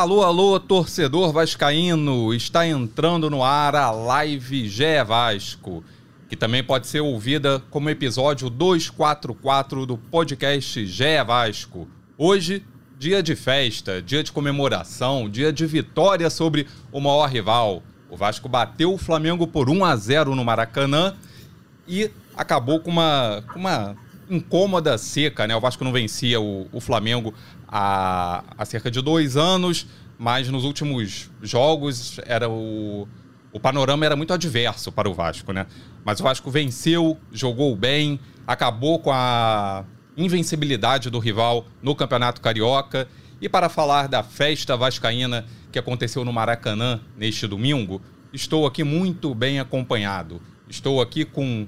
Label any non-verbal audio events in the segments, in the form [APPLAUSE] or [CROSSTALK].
Alô, alô, torcedor vascaíno! Está entrando no ar a live Gé Vasco, que também pode ser ouvida como episódio 244 do podcast Gé Vasco. Hoje, dia de festa, dia de comemoração, dia de vitória sobre o maior rival. O Vasco bateu o Flamengo por 1 a 0 no Maracanã e acabou com uma, com uma incômoda seca, né? O Vasco não vencia o, o Flamengo há, há cerca de dois anos, mas nos últimos jogos era o, o panorama era muito adverso para o Vasco, né? Mas o Vasco venceu, jogou bem, acabou com a invencibilidade do rival no Campeonato Carioca. E para falar da festa vascaína que aconteceu no Maracanã neste domingo, estou aqui muito bem acompanhado. Estou aqui com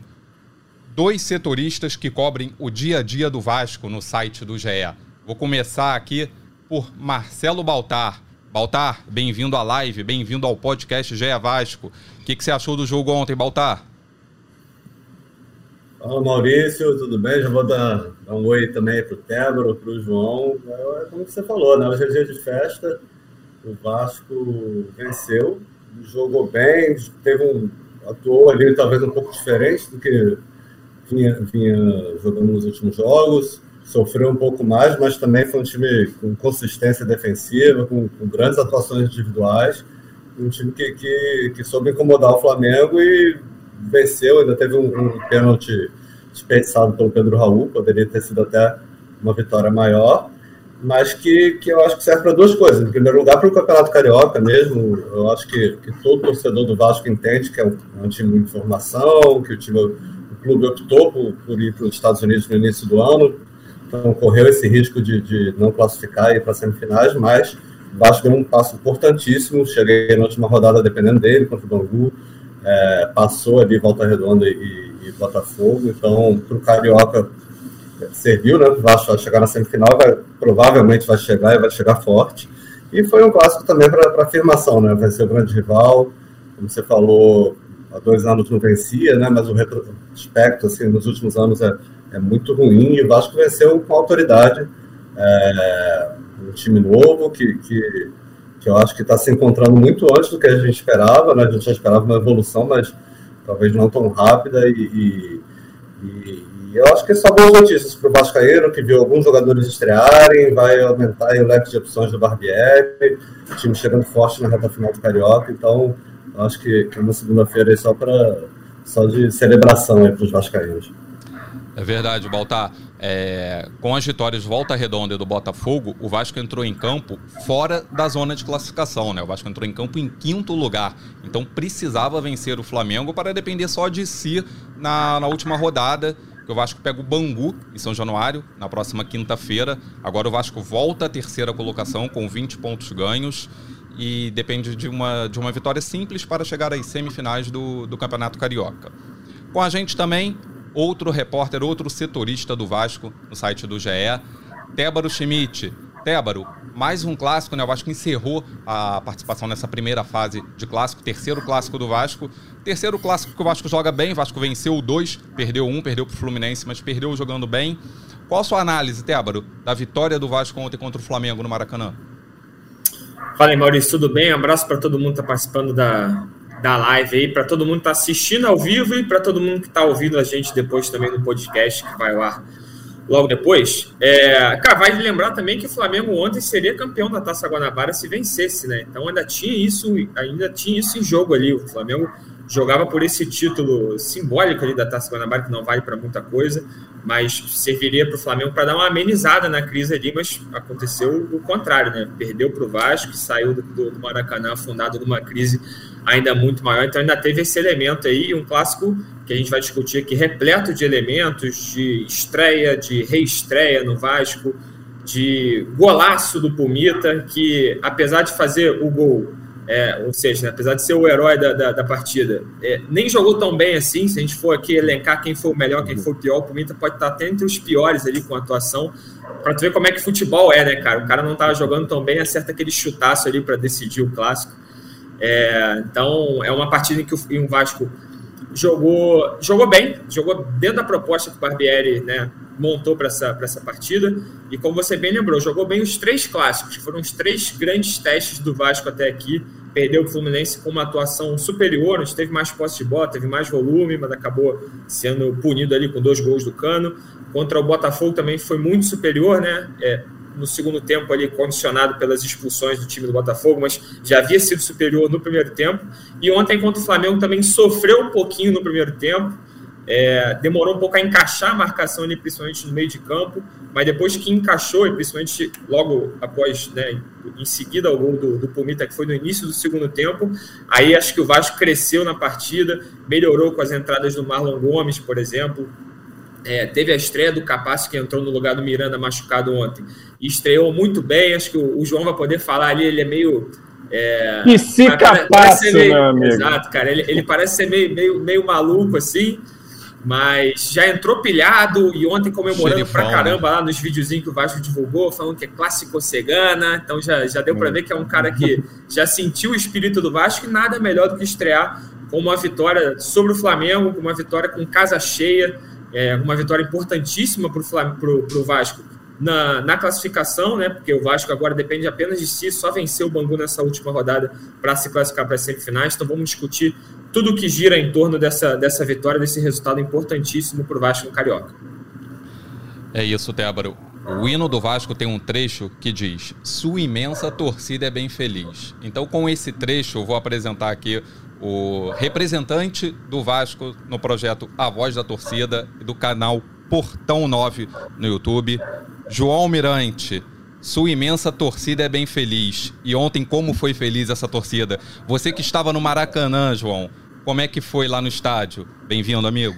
dois setoristas que cobrem o dia a dia do Vasco no site do GE. Vou começar aqui por Marcelo Baltar. Baltar, bem-vindo à live, bem-vindo ao podcast GE Vasco. O que, que, você achou do jogo ontem, Baltar? Fala Maurício, tudo bem? Já vou dar, dar um oi também para o Tébaro, para o João. É como você falou, né? Hoje é dia de festa, o Vasco venceu, jogou bem, teve um, atuou ali talvez um pouco diferente do que vinha, vinha jogando nos últimos jogos sofreu um pouco mais, mas também foi um time com consistência defensiva, com, com grandes atuações individuais, um time que, que, que, soube incomodar o Flamengo e venceu, ainda teve um, um pênalti desperdiçado pelo Pedro Raul, poderia ter sido até uma vitória maior, mas que, que eu acho que serve para duas coisas. Em primeiro lugar, para o Campeonato Carioca mesmo, eu acho que, que todo torcedor do Vasco entende que é um, é um time de formação, que o time o clube optou por, por ir para os Estados Unidos no início do ano, então correu esse risco de, de não classificar e ir para semifinais, mas o Vasco deu um passo importantíssimo. Cheguei na última rodada dependendo dele contra o Bangu, é, passou ali Volta Redonda e, e Botafogo. Então, para o Carioca serviu, né? O Vasco vai chegar na semifinal, vai, provavelmente vai chegar e vai chegar forte. E foi um clássico também para afirmação, né? Vai ser o grande rival. Como você falou, há dois anos não vencia, né? Mas o retrospecto, assim, nos últimos anos é é muito ruim e o Vasco venceu com autoridade. É, um time novo que, que, que eu acho que está se encontrando muito antes do que a gente esperava, né? A gente já esperava uma evolução, mas talvez não tão rápida e, e, e, eu acho que é só boas notícias para o Vascaíno, que viu alguns jogadores estrearem, vai aumentar o leque de opções do Barbieri, o time chegando forte na reta final do Carioca, então acho que, que é uma segunda-feira só, para só de celebração para os vascaínos. É verdade, Baltar. É, com as vitórias Volta Redonda do Botafogo, o Vasco entrou em campo fora da zona de classificação, né? O Vasco entrou em campo em quinto lugar. Então precisava vencer o Flamengo para depender só de si na, na última rodada. Que o Vasco pega o Bangu em São Januário na próxima quinta-feira. Agora o Vasco volta à terceira colocação com 20 pontos ganhos e depende de uma, de uma vitória simples para chegar às semifinais do, do Campeonato Carioca. Com a gente também outro repórter, outro setorista do Vasco no site do GE, Tébaro Schmidt. Tébaro, mais um clássico, né? O Vasco encerrou a participação nessa primeira fase de clássico, terceiro clássico do Vasco. Terceiro clássico que o Vasco joga bem, o Vasco venceu dois, perdeu um, perdeu para o Fluminense, mas perdeu jogando bem. Qual a sua análise, Tébaro, da vitória do Vasco ontem contra o Flamengo no Maracanã? Fala aí, Maurício, tudo bem? Um abraço para todo mundo que está participando da, da live aí, para todo mundo que está assistindo ao vivo e para todo mundo que está ouvindo a gente depois também no podcast que vai lá logo depois. É, cara, vai lembrar também que o Flamengo ontem seria campeão da Taça Guanabara se vencesse, né? Então ainda tinha isso, ainda tinha isso em jogo ali. O Flamengo jogava por esse título simbólico ali da Taça Guanabara, que não vale para muita coisa, mas serviria para o Flamengo para dar uma amenizada na crise ali, mas aconteceu o contrário, né? Perdeu para o Vasco, saiu do, do Maracanã afundado numa crise ainda muito maior. Então ainda teve esse elemento aí, um clássico que a gente vai discutir aqui, repleto de elementos de estreia, de reestreia no Vasco, de golaço do Pumita, que apesar de fazer o gol, é, ou seja, né, apesar de ser o herói da, da, da partida, é, nem jogou tão bem assim. Se a gente for aqui elencar quem foi o melhor, quem foi o pior, o Pumita pode estar até entre os piores ali com a atuação. Para tu ver como é que futebol é, né, cara? O cara não estava jogando tão bem, acerta aquele chutaço ali para decidir o clássico. É, então, é uma partida em que o, em o Vasco jogou, jogou bem, jogou dentro da proposta que o Barbieri né, montou para essa, essa partida. E como você bem lembrou, jogou bem os três clássicos, que foram os três grandes testes do Vasco até aqui. Perdeu o Fluminense com uma atuação superior, gente teve mais posse de bola, teve mais volume, mas acabou sendo punido ali com dois gols do Cano. Contra o Botafogo também foi muito superior, né? É, no segundo tempo ali condicionado pelas expulsões do time do Botafogo, mas já havia sido superior no primeiro tempo. E ontem contra o Flamengo também sofreu um pouquinho no primeiro tempo. É, demorou um pouco a encaixar a marcação ali, principalmente no meio de campo, mas depois que encaixou, e principalmente logo após, né, em seguida ao gol do, do Pumita, que foi no início do segundo tempo, aí acho que o Vasco cresceu na partida, melhorou com as entradas do Marlon Gomes, por exemplo, é, teve a estreia do Capaz, que entrou no lugar do Miranda machucado ontem. E estreou muito bem. Acho que o, o João vai poder falar ali. Ele é meio. É, e se capaz, meu amigo. Exato, cara. Ele, ele parece ser meio, meio, meio maluco assim. Mas já entrou pilhado e ontem comemorando pra caramba lá nos videozinhos que o Vasco divulgou, falando que é clássico cegana. Então já, já deu para ver que é um cara que já sentiu o espírito do Vasco e nada melhor do que estrear com uma vitória sobre o Flamengo, com uma vitória com casa cheia é, uma vitória importantíssima para o Vasco na, na, classificação, né? Porque o Vasco agora depende apenas de si, só venceu o Bangu nessa última rodada para se classificar para as semifinais. Então vamos discutir tudo o que gira em torno dessa, dessa vitória, desse resultado importantíssimo para o Vasco no Carioca. É isso, Tébaro. O hino do Vasco tem um trecho que diz: Sua imensa torcida é bem feliz. Então, com esse trecho, eu vou apresentar aqui o representante do Vasco no projeto A Voz da Torcida e do canal Portão 9 no YouTube, João Mirante. Sua imensa torcida é bem feliz. E ontem, como foi feliz essa torcida? Você que estava no Maracanã, João, como é que foi lá no estádio? Bem-vindo, amigo.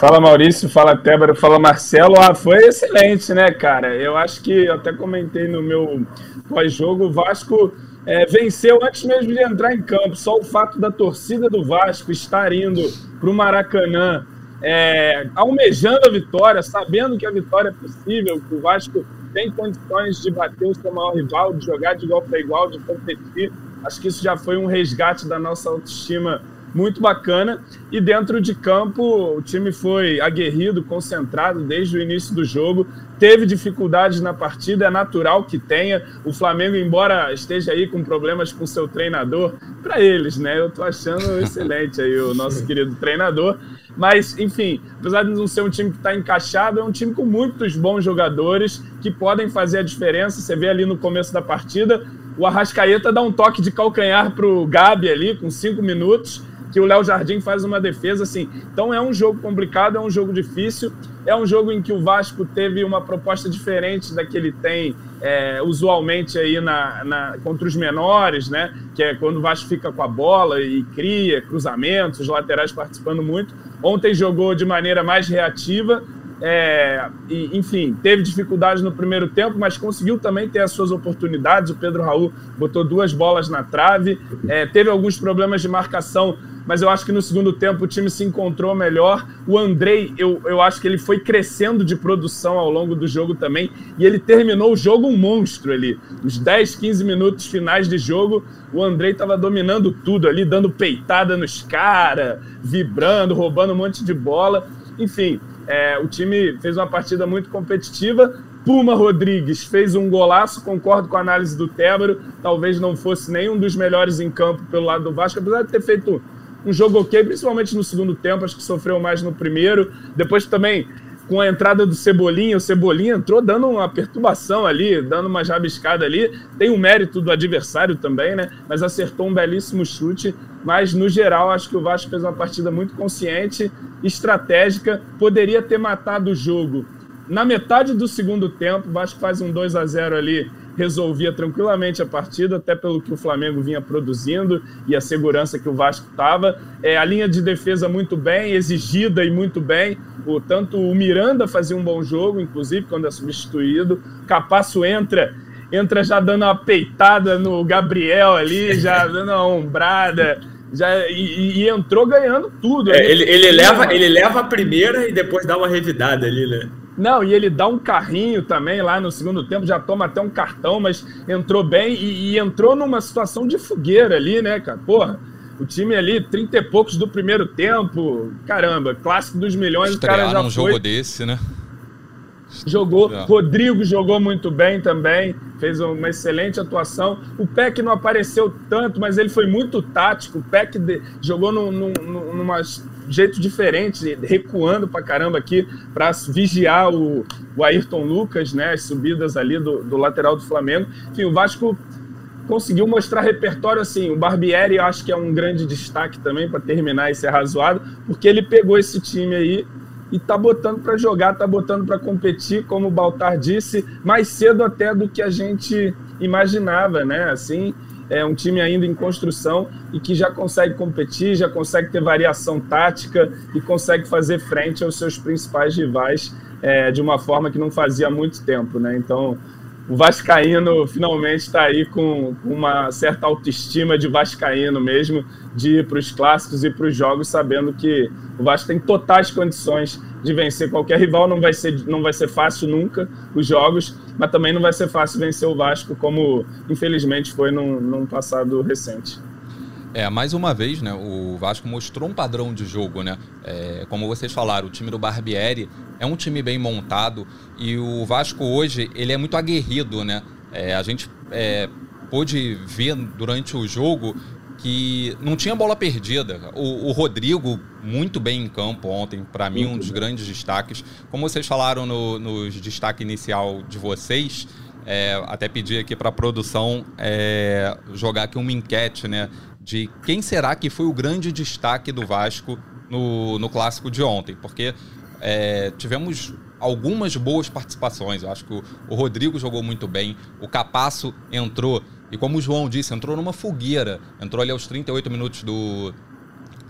Fala Maurício, fala Tébaro, fala Marcelo. Ah, foi excelente, né, cara? Eu acho que eu até comentei no meu pós-jogo, o Vasco é, venceu antes mesmo de entrar em campo. Só o fato da torcida do Vasco estar indo para o Maracanã, é, almejando a vitória, sabendo que a vitória é possível, que o Vasco tem condições de bater o seu maior rival, de jogar de igual para igual, de competir. Acho que isso já foi um resgate da nossa autoestima muito bacana. E dentro de campo, o time foi aguerrido, concentrado desde o início do jogo. Teve dificuldades na partida, é natural que tenha. O Flamengo, embora esteja aí com problemas com seu treinador, para eles, né? Eu tô achando [LAUGHS] excelente aí o nosso querido treinador. Mas, enfim, apesar de não ser um time que está encaixado, é um time com muitos bons jogadores que podem fazer a diferença. Você vê ali no começo da partida, o Arrascaeta dá um toque de calcanhar para o Gabi ali, com cinco minutos que o Léo Jardim faz uma defesa assim. Então é um jogo complicado, é um jogo difícil, é um jogo em que o Vasco teve uma proposta diferente da que ele tem é, usualmente aí na, na, contra os menores, né? Que é quando o Vasco fica com a bola e cria cruzamentos, os laterais participando muito. Ontem jogou de maneira mais reativa, é, enfim, teve dificuldades no primeiro tempo, mas conseguiu também ter as suas oportunidades. O Pedro Raul botou duas bolas na trave, é, teve alguns problemas de marcação mas eu acho que no segundo tempo o time se encontrou melhor. O Andrei, eu, eu acho que ele foi crescendo de produção ao longo do jogo também, e ele terminou o jogo um monstro ali. Os 10, 15 minutos finais de jogo, o Andrei estava dominando tudo ali, dando peitada nos caras, vibrando, roubando um monte de bola. Enfim, é, o time fez uma partida muito competitiva. Puma Rodrigues fez um golaço, concordo com a análise do Tébaro, talvez não fosse nenhum dos melhores em campo pelo lado do Vasco, apesar de ter feito um jogo ok, principalmente no segundo tempo, acho que sofreu mais no primeiro. Depois também, com a entrada do Cebolinha, o Cebolinha entrou dando uma perturbação ali, dando uma jabiscada ali. Tem o mérito do adversário também, né? Mas acertou um belíssimo chute. Mas, no geral, acho que o Vasco fez uma partida muito consciente, estratégica, poderia ter matado o jogo. Na metade do segundo tempo, o Vasco faz um 2 a 0 ali resolvia tranquilamente a partida, até pelo que o Flamengo vinha produzindo e a segurança que o Vasco estava. É, a linha de defesa muito bem, exigida e muito bem. O, tanto o Miranda fazia um bom jogo, inclusive, quando é substituído. Capasso entra entra já dando uma peitada no Gabriel ali, já [LAUGHS] dando uma ombrada. Já, e, e entrou ganhando tudo. É, ele, ele, leva, ele leva a primeira e depois dá uma revidada ali, né? Não, e ele dá um carrinho também lá no segundo tempo, já toma até um cartão, mas entrou bem e, e entrou numa situação de fogueira ali, né, cara? Porra, o time ali, 30 e poucos do primeiro tempo, caramba, clássico dos milhões, Estrear o cara já num foi... jogo desse, né? jogou. É. Rodrigo jogou muito bem também, fez uma excelente atuação. O Peck não apareceu tanto, mas ele foi muito tático. O Peck de, jogou num, num, num jeito diferente, recuando pra caramba aqui, para vigiar o, o Ayrton Lucas, né? As subidas ali do, do lateral do Flamengo. Enfim, o Vasco conseguiu mostrar repertório assim. O Barbieri eu acho que é um grande destaque também para terminar e ser razoado, porque ele pegou esse time aí e tá botando para jogar, tá botando para competir, como o Baltar disse, mais cedo até do que a gente imaginava, né? Assim, é um time ainda em construção e que já consegue competir, já consegue ter variação tática e consegue fazer frente aos seus principais rivais é, de uma forma que não fazia há muito tempo, né? Então, o Vascaíno finalmente está aí com uma certa autoestima de Vascaíno mesmo, de ir para os clássicos e para os jogos, sabendo que o Vasco tem totais condições de vencer qualquer rival. Não vai ser, não vai ser fácil nunca os jogos, mas também não vai ser fácil vencer o Vasco, como infelizmente foi num, num passado recente. É, mais uma vez, né, o Vasco mostrou um padrão de jogo, né? É, como vocês falaram, o time do Barbieri é um time bem montado e o Vasco hoje, ele é muito aguerrido, né? É, a gente é, pôde ver durante o jogo que não tinha bola perdida. O, o Rodrigo, muito bem em campo ontem, para mim, um dos grandes destaques. Como vocês falaram no, no destaque inicial de vocês, é, até pedi aqui para a produção é, jogar aqui uma enquete, né? de quem será que foi o grande destaque do Vasco no, no clássico de ontem, porque é, tivemos algumas boas participações. Eu acho que o, o, Rodrigo jogou muito bem, o Capasso entrou, e como o João disse, entrou numa fogueira, entrou ali aos 38 minutos do,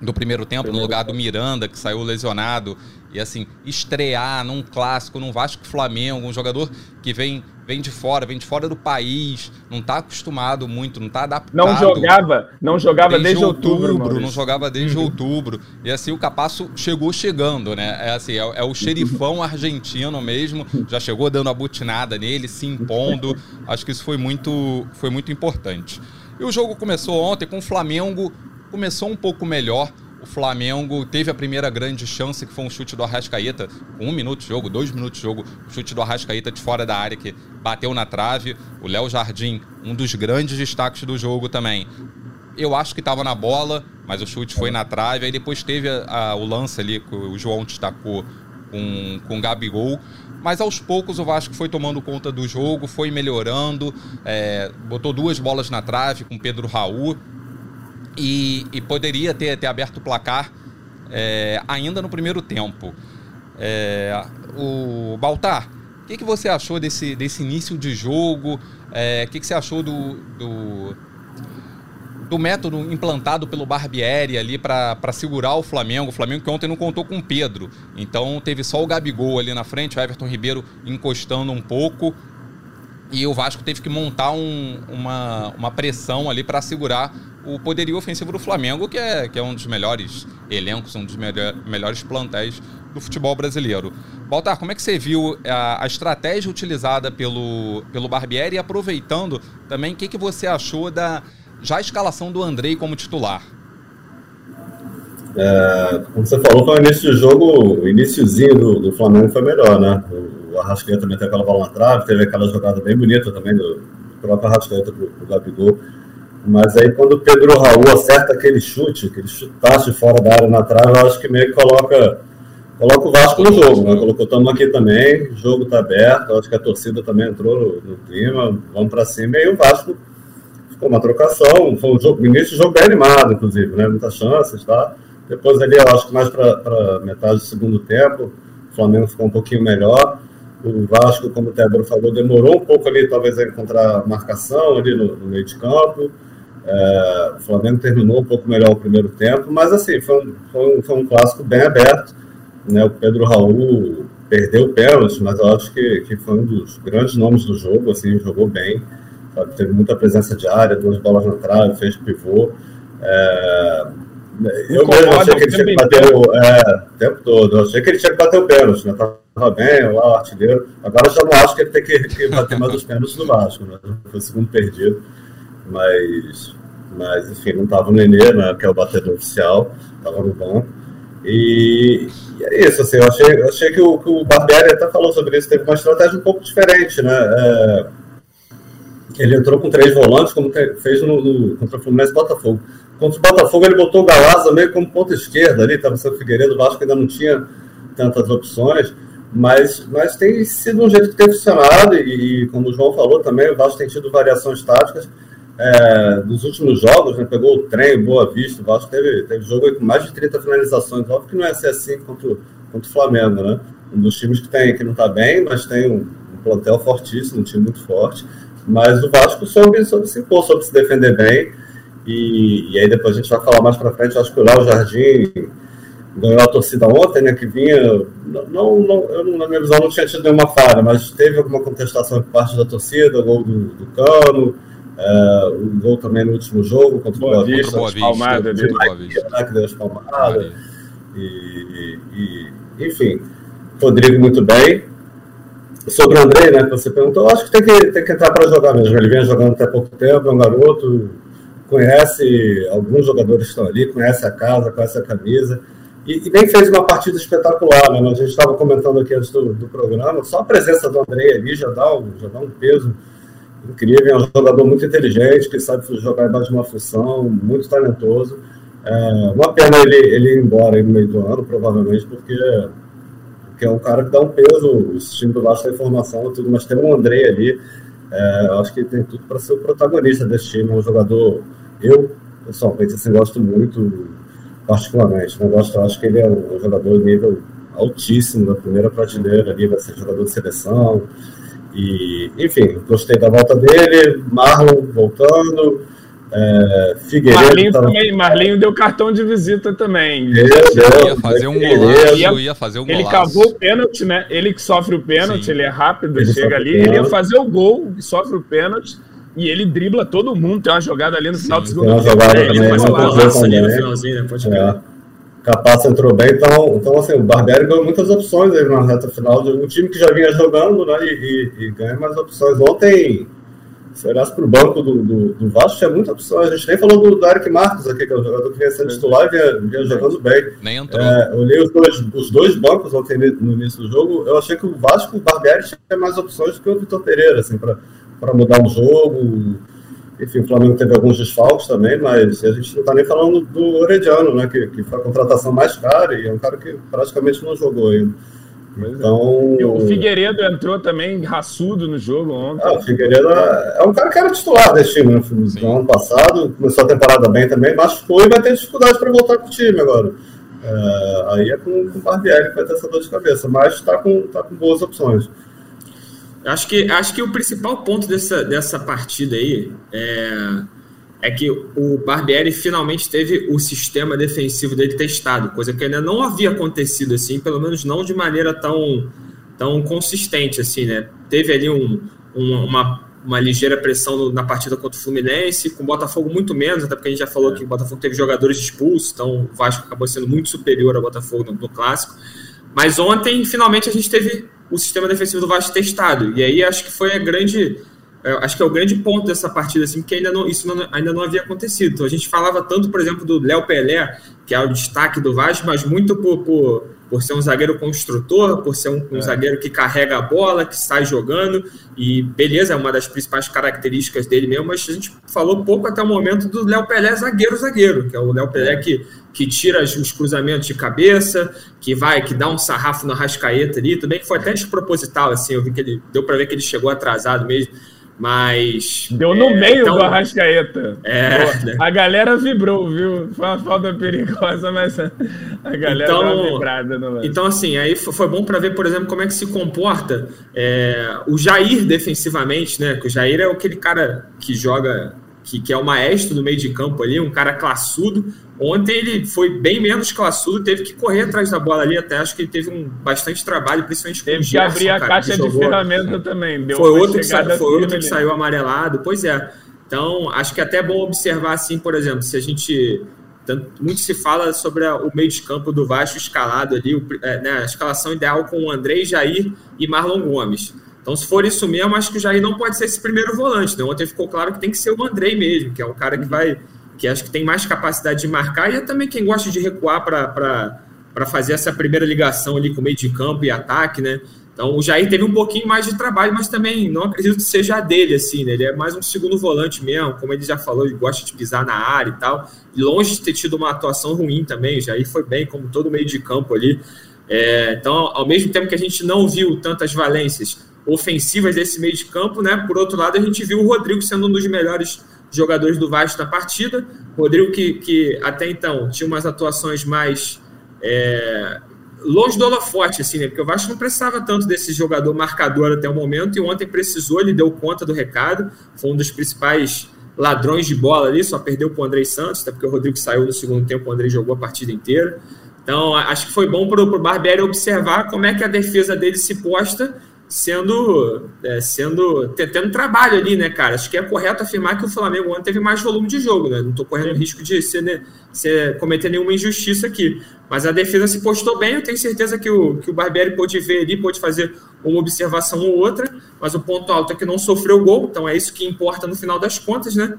do primeiro tempo, no lugar do Miranda, que saiu lesionado. E assim, estrear num clássico, num Vasco Flamengo, um jogador que vem, vem de fora, vem de fora do país, não está acostumado muito, não está adaptado. Não jogava, não jogava desde, desde outubro. outubro não jogava desde uhum. outubro. E assim, o Capasso chegou chegando, né? É assim, é, é o xerifão argentino mesmo, já chegou dando a butinada nele, se impondo. Acho que isso foi muito, foi muito importante. E o jogo começou ontem com o Flamengo começou um pouco melhor. O Flamengo teve a primeira grande chance, que foi um chute do Arrascaeta, um minuto de jogo, dois minutos de jogo, chute do Arrascaeta de fora da área que bateu na trave. O Léo Jardim, um dos grandes destaques do jogo também. Eu acho que estava na bola, mas o chute foi na trave. Aí depois teve a, a, o lance ali que o João destacou com, com o Gabigol. Mas aos poucos o Vasco foi tomando conta do jogo, foi melhorando, é, botou duas bolas na trave com Pedro Raul e, e poderia ter, ter aberto o placar é, ainda no primeiro tempo. É, o Baltar, o que, que você achou desse, desse início de jogo? É, o que, que você achou do, do, do método implantado pelo Barbieri ali para segurar o Flamengo? O Flamengo que ontem não contou com o Pedro, então teve só o Gabigol ali na frente, o Everton Ribeiro encostando um pouco. E o Vasco teve que montar um, uma, uma pressão ali para segurar o poderio ofensivo do Flamengo, que é, que é um dos melhores elencos, um dos melhor, melhores plantéis do futebol brasileiro. Baltar, como é que você viu a, a, estratégia utilizada pelo, pelo Barbieri e aproveitando também, o que, que você achou da já escalação do Andrei como titular? É, como você falou, foi o início de jogo, o iníciozinho do, do Flamengo foi melhor, né? O Arrascaeta também teve aquela bola na trave, teve aquela jogada bem bonita também do, do próprio Arrascaeta pro, pro Gabigol. Mas aí quando o Pedro Raul acerta aquele chute, aquele chutaço fora da área na trave, eu acho que meio que coloca, coloca o Vasco no jogo, né? Colocou estamos aqui também, o jogo está aberto, eu acho que a torcida também entrou no, no clima, vamos para cima, e aí o Vasco ficou uma trocação, foi um jogo, no início do jogo bem animado, inclusive, né? Muitas chances, tá? Depois ali, eu acho que mais para metade do segundo tempo, o Flamengo ficou um pouquinho melhor. O Vasco, como o Tébora falou, demorou um pouco ali, talvez, a encontrar marcação ali no, no meio de campo. É, o Flamengo terminou um pouco melhor o primeiro tempo, mas assim, foi um, foi um, foi um clássico bem aberto. Né? O Pedro Raul perdeu o pênalti, mas eu acho que, que foi um dos grandes nomes do jogo, assim, jogou bem, sabe? teve muita presença de área, duas bolas na trave, fez pivô. É, eu mesmo achei que ele tinha que bater o, é, o tempo todo, eu achei que ele tinha que bater o pênalti, né? Tava bem, lá o artilheiro. Agora já não acho que ele tem que, que bater mais os pênaltis do Vasco, né? Foi o segundo perdido mas, mas enfim, não estava o Nenê, né, que é o batedor oficial, estava no banco. E, e é isso, assim, eu achei, achei que, o, que o Barbieri até falou sobre isso, teve uma estratégia um pouco diferente, né? É, ele entrou com três volantes, como fez no, no, contra o Fluminense e Botafogo. Contra o Botafogo, ele botou o Galaza meio como ponta esquerda ali, estava sendo Figueiredo, o Vasco ainda não tinha tantas opções, mas, mas tem sido um jeito que tem funcionado, e, como o João falou também, o Vasco tem tido variações táticas. É, dos últimos jogos, né, pegou o trem, Boa Vista, o Vasco teve, teve jogo com mais de 30 finalizações. Óbvio que não é ser assim contra, contra o Flamengo, né? Um dos times que, tem, que não está bem, mas tem um, um, plantel fortíssimo, um time muito forte. Mas o Vasco soube, soube se impor, soube se defender bem. E, e aí depois a gente vai falar mais para frente, acho que o Léo Jardim ganhou a torcida ontem, né, que vinha, não, não, eu, na minha visão não tinha tido nenhuma falha, mas teve alguma contestação por parte da torcida, gol do, do Cano, é, o gol também no último jogo contra o Boa Vista, Boa Vista, palmada, de, Boa Vista. Né, que deu as palmadas, e, e, enfim, Rodrigo muito bem, sobre o André, né, que você perguntou, acho que tem que, tem que entrar para jogar mesmo, ele vem jogando até pouco tempo, é um garoto, conhece alguns jogadores que estão ali, conhece a casa, conhece a camisa, e, e, nem fez uma partida espetacular, né? A gente estava comentando aqui antes do, do, programa, só a presença do André ali já dá um, já dá um peso incrível. É um jogador muito inteligente, que sabe jogar embaixo de uma função, muito talentoso. É, uma pena ele, ele ir embora no meio do ano, provavelmente, porque, porque é um cara que dá um peso. O time do Vasco tem formação tudo, mas tem um André ali. É, acho que tem tudo para ser o protagonista desse time. É um jogador, eu pessoalmente assim, gosto muito particularmente. Né? Gosto, acho que ele é um jogador de nível altíssimo da primeira prateleira ali, vai ser jogador de seleção. E, enfim, gostei da volta dele, Marlon voltando, é, Figueiredo. Marlinho, tava... também, Marlinho deu cartão de visita também. Ele, deu, ia fazer um golaço, ia, ia fazer um Ele cavou o pênalti, né? Ele que sofre o pênalti, Sim. ele é rápido, ele chega ali, ele ia fazer o gol, sofre o pênalti e ele dribla todo mundo. Tem uma jogada ali no final do segundo tempo. Né? Ele faz uma golaço ali no finalzinho, né? Pode é. Capaz entrou bem, então, então assim, o Barbieri ganhou muitas opções aí na reta final. Um time que já vinha jogando, né? E, e, e ganha mais opções. Ontem, se olhasse para o banco do, do, do, Vasco, tinha muitas opções. A gente nem falou do, do Eric Marcos aqui, que é o jogador que vinha sendo titular e vinha, vinha jogando bem. Nem entrou. É, olhei os dois, os dois bancos ontem no início do jogo. Eu achei que o Vasco, o Barbieri, tinha mais opções do que o Vitor Pereira, assim, para para mudar o jogo. Enfim, o Flamengo teve alguns desfalques também, mas a gente não está nem falando do Orediano, né, que, que foi a contratação mais cara e é um cara que praticamente não jogou ainda. É. Então, e o Figueiredo entrou também raçudo no jogo ontem. Ah, o Figueiredo é, é um cara que era titular desse time né? no ano passado, começou a temporada bem também, mas foi e vai ter dificuldade para voltar com o time agora. É, aí é com, com o Barbieri que vai ter essa dor de cabeça, mas está com, tá com boas opções. Acho que, acho que o principal ponto dessa, dessa partida aí é, é que o Barbieri finalmente teve o sistema defensivo dele testado, coisa que ainda não havia acontecido assim, pelo menos não de maneira tão, tão consistente assim, né? Teve ali um, um, uma, uma ligeira pressão na partida contra o Fluminense, com o Botafogo muito menos, até porque a gente já falou que o Botafogo teve jogadores expulsos, então o Vasco acabou sendo muito superior ao Botafogo no, no clássico. Mas ontem, finalmente, a gente teve o sistema defensivo do Vasco testado. E aí acho que foi a grande. É, acho que é o grande ponto dessa partida, assim, porque ainda não, isso não, ainda não havia acontecido. Então a gente falava tanto, por exemplo, do Léo Pelé, que é o destaque do Vasco, mas muito por, por, por ser um zagueiro construtor, por ser um, um é. zagueiro que carrega a bola, que sai jogando, e beleza, é uma das principais características dele mesmo, mas a gente falou pouco até o momento do Léo Pelé zagueiro-zagueiro, que é o Léo Pelé que que tira os cruzamentos de cabeça, que vai, que dá um sarrafo na rascaeta ali, também que foi até desproposital, assim, eu vi que ele, deu para ver que ele chegou atrasado mesmo, mas... Deu no é, meio então, do Arrascaeta. É, né? A galera vibrou, viu? Foi uma falta perigosa, mas a galera então, vibrada. No então, assim, aí foi bom para ver, por exemplo, como é que se comporta é, o Jair defensivamente, né? Que o Jair é aquele cara que joga que, que, é o maestro do meio de campo ali, um cara classudo, Ontem ele foi bem menos classudo, teve que correr atrás da bola ali, até acho que ele teve um bastante trabalho, principalmente com teve o Gerson, que abrir a cara, caixa de ferramenta também. foi outro, que, sa foi outro que saiu amarelado, pois é. Então, acho que é até bom observar assim, por exemplo, se a gente tanto, muito se fala sobre a, o meio de campo do Vasco escalado ali, o, é, né, a escalação ideal com o André, Jair e Marlon Gomes. Então, se for isso mesmo, acho que o Jair não pode ser esse primeiro volante. Né? Ontem ficou claro que tem que ser o André mesmo, que é o cara que vai que acho que tem mais capacidade de marcar, e é também quem gosta de recuar para fazer essa primeira ligação ali com meio de campo e ataque, né? Então o Jair teve um pouquinho mais de trabalho, mas também não acredito que seja dele, assim, né? Ele é mais um segundo volante mesmo, como ele já falou, ele gosta de pisar na área e tal. E longe de ter tido uma atuação ruim também, o Jair foi bem, como todo meio de campo ali. É, então, ao mesmo tempo que a gente não viu tantas valências ofensivas desse meio de campo, né? Por outro lado, a gente viu o Rodrigo sendo um dos melhores jogadores do Vasco na partida. Rodrigo que, que até então tinha umas atuações mais é, longe do holofote, assim, né? Porque o Vasco não precisava tanto desse jogador marcador até o momento, e ontem precisou, ele deu conta do recado, foi um dos principais ladrões de bola ali, só perdeu para o Andrei Santos, até porque o Rodrigo saiu no segundo tempo, o Andrei jogou a partida inteira. Então, acho que foi bom para o Barbieri observar como é que a defesa dele se posta sendo, é, sendo tendo trabalho ali, né, cara? Acho que é correto afirmar que o Flamengo ontem teve mais volume de jogo, né? Não estou correndo risco de ser, né, ser, cometer nenhuma injustiça aqui. Mas a defesa se postou bem, eu tenho certeza que o, que o Barbieri pôde ver ali, pôde fazer uma observação ou outra, mas o ponto alto é que não sofreu gol, então é isso que importa no final das contas, né?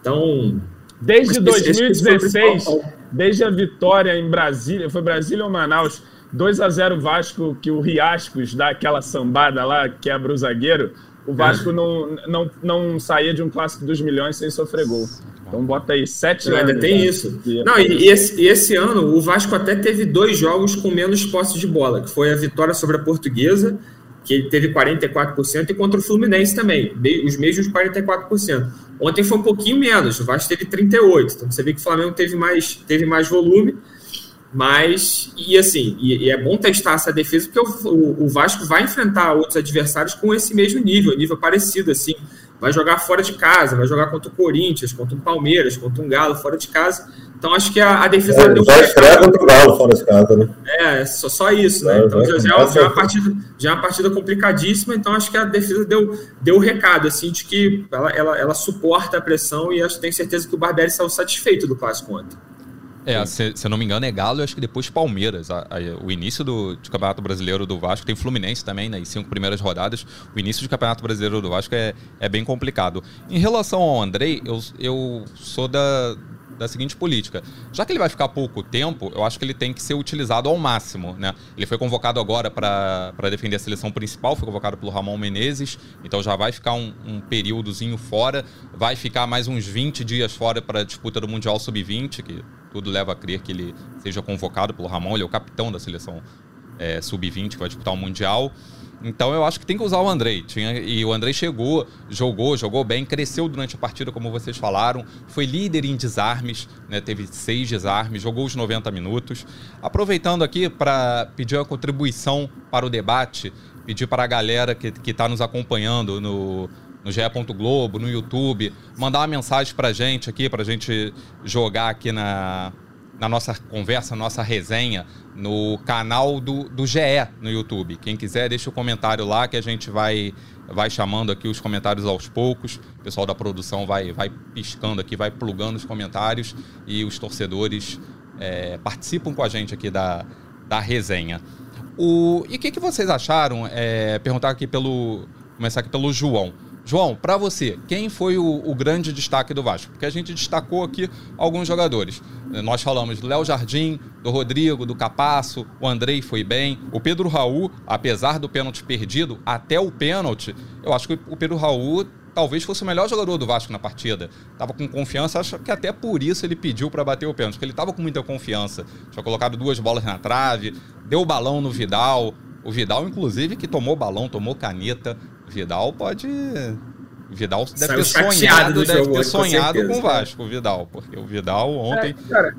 Então. Desde 2016, desde a vitória em Brasília, foi Brasília ou Manaus? 2 a 0 Vasco, que o Riascos dá aquela sambada lá, quebra o zagueiro. O Vasco não, não, não saía de um clássico dos milhões sem sofrer gol. Então bota aí sete anos. Ainda tem isso. Não, e, esse, e, esse, ano o Vasco até teve dois jogos com menos posse de bola, que foi a vitória sobre a Portuguesa, que teve 44%, e contra o Fluminense também, os mesmos 44%. Ontem foi um pouquinho menos, o Vasco teve 38%. Então você vê que o Flamengo teve mais, teve mais volume. Mas, e assim, e, e, é bom testar essa defesa, porque o, o, o, Vasco vai enfrentar outros adversários com esse mesmo nível, nível parecido, assim. Vai jogar fora de casa, vai jogar contra o Corinthians, contra o Palmeiras, contra um Galo fora de casa. Então acho que a, a defesa é, deu. Vai estrear contra o Galo fora de casa, né? É, só, só isso, né? então já, já, é uma partida, já é uma partida complicadíssima, então acho que a defesa deu, deu o recado, assim, de que ela, ela, ela suporta a pressão e acho, tenho certeza que o Barbieri saiu satisfeito do clássico ontem. É, se, se eu não me engano, é Galo e acho que depois Palmeiras. A, a, o início do, do, Campeonato Brasileiro do Vasco, tem Fluminense também, né? cinco primeiras rodadas. O início do Campeonato Brasileiro do Vasco é, é bem complicado. Em relação ao Andrei, eu, eu sou da, da seguinte política. Já que ele vai ficar pouco tempo, eu acho que ele tem que ser utilizado ao máximo. Né? Ele foi convocado agora para defender a seleção principal, foi convocado pelo Ramon Menezes, então já vai ficar um, um períodozinho fora, vai ficar mais uns 20 dias fora para a disputa do Mundial Sub-20, que tudo leva a crer que ele seja convocado pelo Ramon, ele é o capitão da seleção é, Sub-20 que vai disputar o Mundial. Então eu acho que tem que usar o Andrei. Tinha, e o Andrei chegou, jogou, jogou bem, cresceu durante a partida, como vocês falaram. Foi líder em desarmes, né, teve seis desarmes, jogou os 90 minutos. Aproveitando aqui para pedir a contribuição para o debate, pedir para a galera que está nos acompanhando no, no GE. Globo, no YouTube, mandar uma mensagem para gente aqui, para gente jogar aqui na, na nossa conversa, nossa resenha, no canal do, do GE no YouTube. Quem quiser, deixa o comentário lá que a gente vai, vai chamando aqui os comentários aos poucos. O pessoal da produção vai, vai piscando aqui, vai plugando os comentários e os torcedores é, participam com a gente aqui da, da resenha. O, e o que, que vocês acharam? É, perguntar aqui pelo. Começar aqui pelo João. João, para você, quem foi o, o, grande destaque do Vasco? Porque a gente destacou aqui alguns jogadores. Nós falamos do Léo Jardim, do Rodrigo, do Capasso, o Andrei foi bem. O Pedro Raul, apesar do pênalti perdido, até o pênalti, eu acho que o Pedro Raul talvez fosse o melhor jogador do Vasco na partida. Tava com confiança, acho que até por isso ele pediu para bater o pênalti, porque ele tava com muita confiança. Tinha colocado duas bolas na trave, deu o balão no Vidal. O Vidal, inclusive, que tomou balão, tomou caneta, Vidal pode. Vidal deve Saiu ter sonhado, deve jogo, ter sonhado com, com o Vasco, o Vidal, porque o Vidal ontem. É, cara,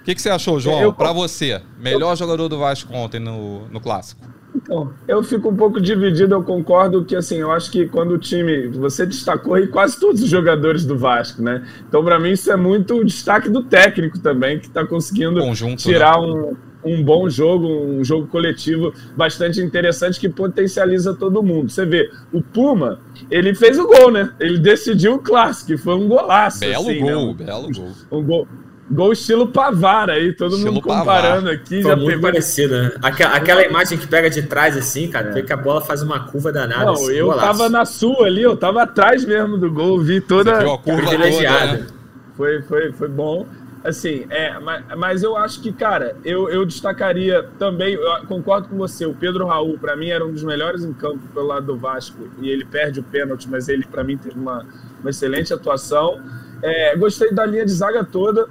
o que, que você achou, João? Eu... Para você, melhor eu... jogador do Vasco ontem no, no clássico? Então, eu fico um pouco dividido, eu concordo que assim, eu acho que quando o time, você destacou aí quase todos os jogadores do Vasco, né? Então, para mim isso é muito o destaque do técnico também, que está conseguindo Conjunto, tirar né? um um bom jogo, um jogo coletivo bastante interessante que potencializa todo mundo. Você vê, o Puma, ele fez o gol, né? Ele decidiu o clássico, foi um golaço. Belo assim, gol, né? belo gol. [LAUGHS] Um gol. Gol estilo Pavar aí, todo estilo mundo comparando Pavar. aqui. Foi já muito pegou... parecido, né? Aquela, aquela, imagem que pega de trás assim, cara, é. que a bola faz uma curva danada. Não, assim, eu golaço. tava na sua ali, eu tava atrás mesmo do gol, vi toda... Você viu a curva privilegiada. Toda, né? Foi, foi, foi bom. Assim, é, mas, mas, eu acho que, cara, eu, eu destacaria também, eu concordo com você, o Pedro Raul, para mim, era um dos melhores em campo pelo lado do Vasco, e ele perde o pênalti, mas ele, para mim, teve uma, uma excelente atuação. É, gostei da linha de zaga toda.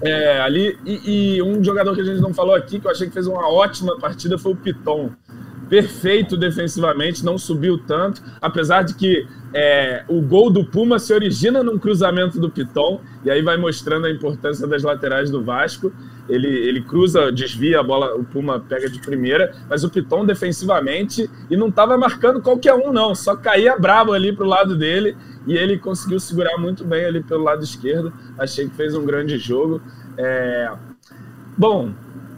É, ali, e, e, um jogador que a gente não falou aqui, que eu achei que fez uma ótima partida, foi o Piton perfeito defensivamente, não subiu tanto, apesar de que é, o gol do Puma se origina num cruzamento do Piton, e aí vai mostrando a importância das laterais do Vasco. Ele, ele cruza, desvia a bola, o Puma pega de primeira, mas o Piton defensivamente, e não estava marcando qualquer um, não, só caía bravo ali para o lado dele, e ele conseguiu segurar muito bem ali pelo lado esquerdo. Achei que fez um grande jogo. É... Bom,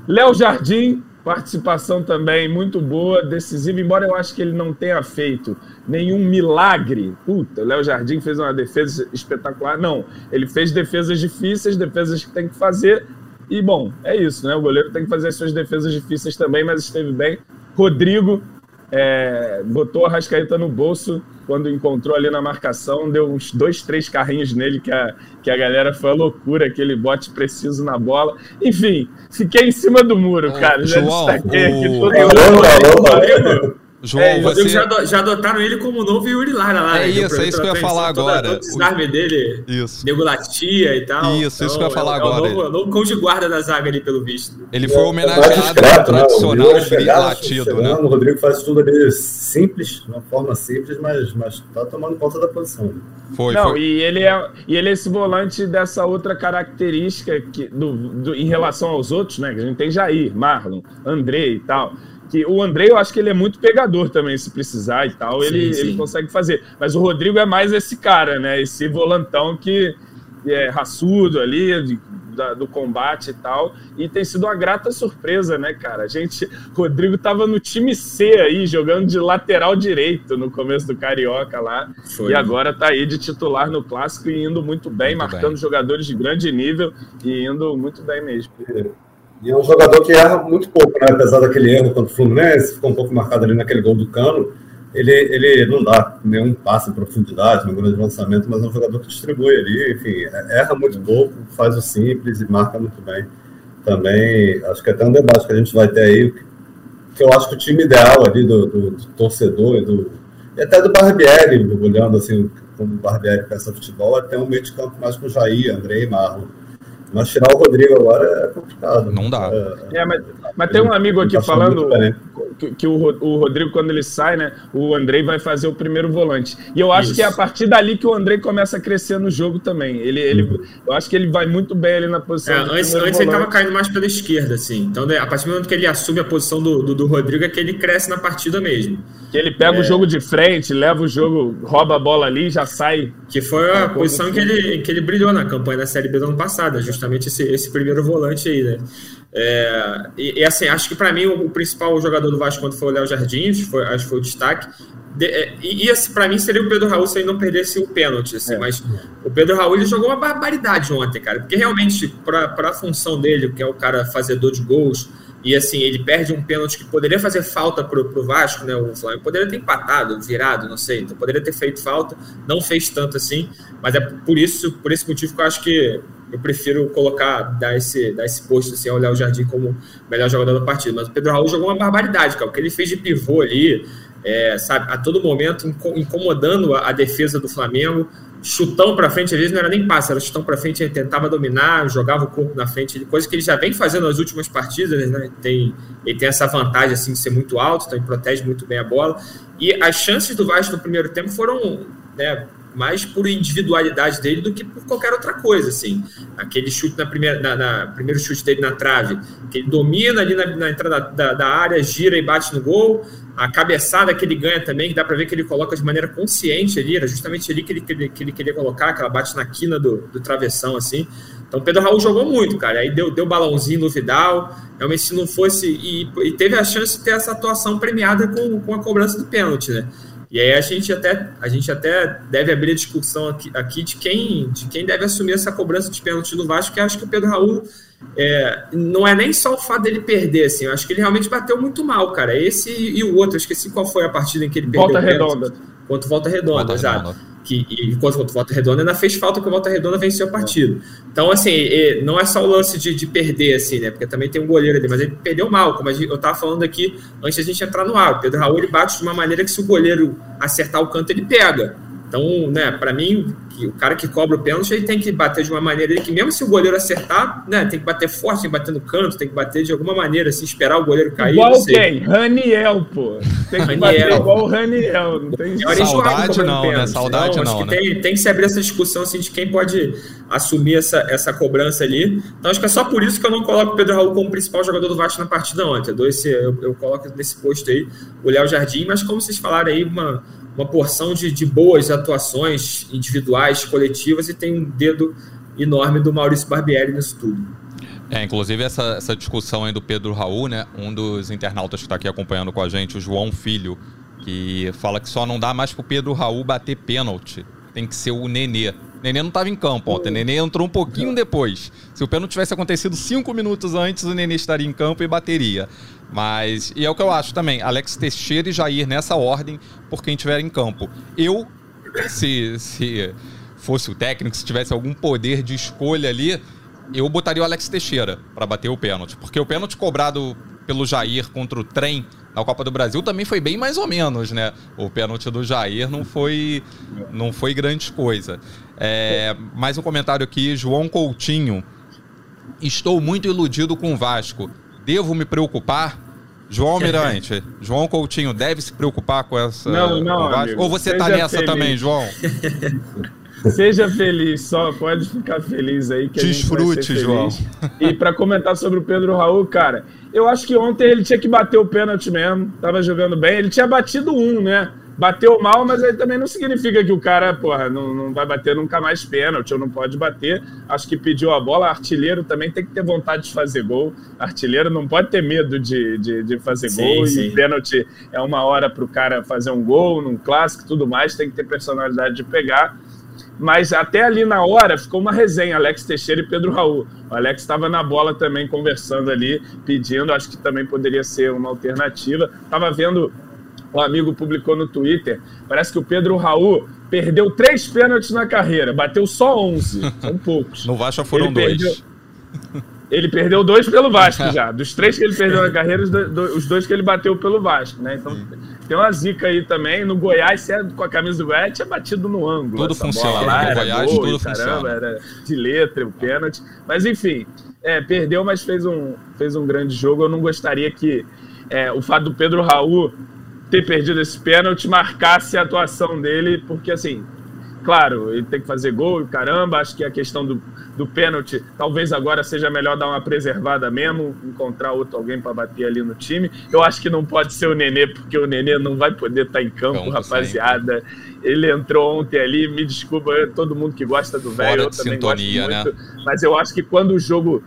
Léo Jardim Participação também muito boa, decisiva, embora eu acho que ele não tenha feito nenhum milagre. Puta, Léo Jardim fez uma defesa espetacular. Não, ele fez defesas difíceis, defesas que tem que fazer. E, bom, é isso, né? O goleiro tem que fazer as suas defesas difíceis também, mas esteve bem. Rodrigo é, botou a Rascaeta no bolso quando encontrou ali na marcação, deu uns dois, três carrinhos nele que a, que a galera foi a loucura, aquele bote preciso na bola. Enfim, fiquei em cima do muro, cara. Já João, destaquei o... aqui todo mundo. João, é, você... já, já adotaram ele como novo Yuri Lara lá. É né? isso, é isso que eu ia falar agora. Todo o desarme dele, isso. Negulatia e tal. Isso, então, isso que eu ia falar é, agora. É o novo, novo cão de guarda da zaga ali, pelo visto. Ele foi homenageado discreto, né? tradicional né? latido, né? O Rodrigo faz tudo ali simples, de uma forma simples, mas, mas tá tomando conta da posição. Né? Foi, Não, foi. E, ele é, e ele é esse volante dessa outra característica que, do, do, em relação aos outros, né? Que a gente tem Jair, Marlon, André e tal que o André, eu acho que ele é muito pegador também, se precisar e tal, sim, ele, sim. ele consegue fazer. Mas o Rodrigo é mais esse cara, né? Esse volantão que, é raçudo ali, de, da, do combate e tal. E tem sido uma grata surpresa, né, cara? A gente, Rodrigo tava no time C aí, jogando de lateral direito no começo do Carioca lá. Foi. E agora tá aí de titular no clássico e indo muito bem, muito marcando bem. jogadores de grande nível e indo muito bem mesmo. É. E é um jogador que erra muito pouco, né? Apesar daquele erro contra o Fluminense, ficou um pouco marcado ali naquele gol do Cano. Ele, ele não dá nenhum passe em profundidade, no grande lançamento, mas é um jogador que distribui ali, enfim, erra muito pouco, faz o simples e marca muito bem. Também, acho que até um debate que a gente vai ter aí, que eu acho que o time ideal ali do, do, do torcedor e, do, e até do Barbieri, olhando assim como o Barbieri pensa futebol, é ter um meio de campo mais com Jair, André e Marlon mas tirar o Rodrigo agora é complicado. Não dá. É, é mas, mas, tem um amigo aqui tá falando que, que o, o, Rodrigo, quando ele sai, né? O Andrei vai fazer o primeiro volante. E eu acho Isso. que é a partir dali que o Andrei começa a crescer no jogo também. Ele, ele, uhum. Eu acho que ele vai muito bem ali na posição. É, antes antes ele estava caindo mais pela esquerda, assim. Então, a partir do momento que ele assume a posição do, do, do Rodrigo, é que ele cresce na partida mesmo. Que ele pega é... o jogo de frente, leva o jogo, rouba a bola ali já sai. Que foi a posição que ele, que ele brilhou na campanha da Série B do ano passado, justamente esse, esse primeiro volante aí, né? É, e, e, assim, acho que para mim o, o, principal jogador do Vasco quando foi o Léo Jardim, foi, acho que foi o destaque. De, é, e esse para mim seria o Pedro Raul se ele não perdesse o pênalti. Assim, é. Mas o Pedro Raul ele jogou uma barbaridade ontem, cara. Porque realmente, para a função dele, que é o cara fazedor de gols, e assim, ele perde um pênalti que poderia fazer falta pro, pro Vasco, né? O Flamengo poderia ter empatado, virado, não sei. Então poderia ter feito falta, não fez tanto assim, mas é por isso, por esse motivo que eu acho que eu prefiro colocar, dar esse, dar esse posto assim, olhar o Jardim como melhor jogador da partida. Mas o Pedro Raul jogou uma barbaridade, cara. O que ele fez de pivô ali, é, sabe, a todo momento incomodando a, a defesa do Flamengo chutão para frente, às vezes não era nem passe, era chutão para frente, ele tentava dominar, jogava o corpo na frente, coisa que ele já vem fazendo nas últimas partidas, né? Tem, ele tem essa vantagem assim de ser muito alto, então ele protege muito bem a bola. E as chances do Vasco no primeiro tempo foram né, mais por individualidade dele do que por qualquer outra coisa, assim. Aquele chute na primeira, na, na primeiro chute dele na trave, que ele domina ali na, na entrada da, da, área, gira e bate no gol. A cabeçada que ele ganha também, que dá para ver que ele coloca de maneira consciente ali, era justamente ali que ele, que ele, que ele queria colocar, que ela bate na quina do, do travessão, assim. Então, Pedro Raul jogou muito, cara. Aí deu, deu balãozinho no Vidal. Realmente, se não fosse. E, e teve a chance de ter essa atuação premiada com, com a cobrança do pênalti, né? E aí a gente até, a gente até deve abrir a discussão aqui, aqui de, quem, de quem deve assumir essa cobrança de pênalti no Vasco, que acho que o Pedro Raul é, não é nem só o fato dele perder, assim, eu acho que ele realmente bateu muito mal, cara. Esse e o outro, eu esqueci qual foi a partida em que ele perdeu. Volta redonda. Quanto volta redonda, volta exato. Redonda. Que, e contra o Volta Redonda ainda fez falta que o Volta Redonda venceu o partido. Então, assim, não é só o lance de, de, perder, assim, né? Porque também tem um goleiro ali, mas ele perdeu mal, como eu estava falando aqui antes da gente entrar no ar. O Pedro Raul ele bate de uma maneira que se o goleiro acertar o canto, ele pega. Então, né, para mim, o cara que cobra o pênalti ele tem que bater de uma maneira que, mesmo se o goleiro acertar, né, tem que bater forte, tem que bater no canto, tem que bater de alguma maneira, assim, esperar o goleiro cair. Igual quem? Raniel, pô. Tem que Raniel. bater igual o Raniel. Não tem Saudade não, né? Saudade não, não né? Tem, tem que se abrir essa discussão, assim, de quem pode assumir essa, essa cobrança ali. Então, acho que é só por isso que eu não coloco o Pedro Raul como principal jogador do Vasco na partida ontem. Eu, dou esse, eu, eu coloco nesse posto aí o Léo Jardim, mas como vocês falaram aí, uma uma porção de, de boas atuações individuais, coletivas, e tem um dedo enorme do Maurício Barbieri nisso tudo. É, inclusive essa, essa discussão aí do Pedro Raul, né? Um dos internautas que está aqui acompanhando com a gente, o João Filho, que fala que só não dá mais pro Pedro Raul bater pênalti. Tem que ser o Nenê. Nenê não estava em campo ontem. Nenê entrou um pouquinho depois. Se o pênalti tivesse acontecido cinco minutos antes, o Nenê estaria em campo e bateria. Mas, e é o que eu acho também, Alex Teixeira e Jair nessa ordem, por quem estiver em campo. Eu, se, se fosse o técnico, se tivesse algum poder de escolha ali, eu botaria o Alex Teixeira para bater o pênalti. Porque o pênalti cobrado pelo Jair contra o trem na Copa do Brasil também foi bem mais ou menos, né? O pênalti do Jair não foi, não foi grande coisa. É, mais um comentário aqui, João Coutinho. Estou muito iludido com o Vasco. Devo me preocupar? João Almirante, João Coutinho deve se preocupar com essa. Não, não. Amigo, Ou você tá nessa feliz. também, João? [LAUGHS] Seja feliz, só pode ficar feliz aí. Que Desfrute, João. E para comentar sobre o Pedro Raul, cara, eu acho que ontem ele tinha que bater o pênalti mesmo. Tava jogando bem. Ele tinha batido um, né? Bateu mal, mas aí também não significa que o cara, porra, não, não vai bater nunca mais pênalti ou não pode bater. Acho que pediu a bola. Artilheiro também tem que ter vontade de fazer gol. Artilheiro não pode ter medo de, de, de fazer sim, gol. Sim. E pênalti é uma hora para o cara fazer um gol num clássico tudo mais. Tem que ter personalidade de pegar. Mas até ali na hora ficou uma resenha, Alex Teixeira e Pedro Raul. O Alex estava na bola também conversando ali, pedindo, acho que também poderia ser uma alternativa. Estava vendo um amigo publicou no Twitter. Parece que o Pedro Raul perdeu três pênaltis na carreira, bateu só 11. São poucos. No Vasco foram ele dois. Perdeu, ele perdeu dois pelo Vasco já. Dos três que ele perdeu na carreira, os dois que ele bateu pelo Vasco, né? Então tem uma zica aí também. No Goiás, se é com a camisa do Goiás, tinha batido no ângulo. Tudo funciona. Lá, no Goiás, gol, tudo caramba, funciona. Era de letra, o pênalti. Mas enfim, é, perdeu, mas fez um, fez um grande jogo. Eu não gostaria que é, o fato do Pedro Raul ter perdido esse pênalti marcasse a atuação dele, porque assim, claro, ele tem que fazer gol, caramba, acho que a questão do, do pênalti, talvez agora seja melhor dar uma preservada mesmo, encontrar outro alguém para bater ali no time. Eu acho que não pode ser o Nenê, porque o Nenê não vai poder estar tá em campo, rapaziada. Ele entrou ontem ali, me desculpa, todo mundo que gosta do velho, eu também sintonia, gosto muito, né? mas eu acho que quando o jogo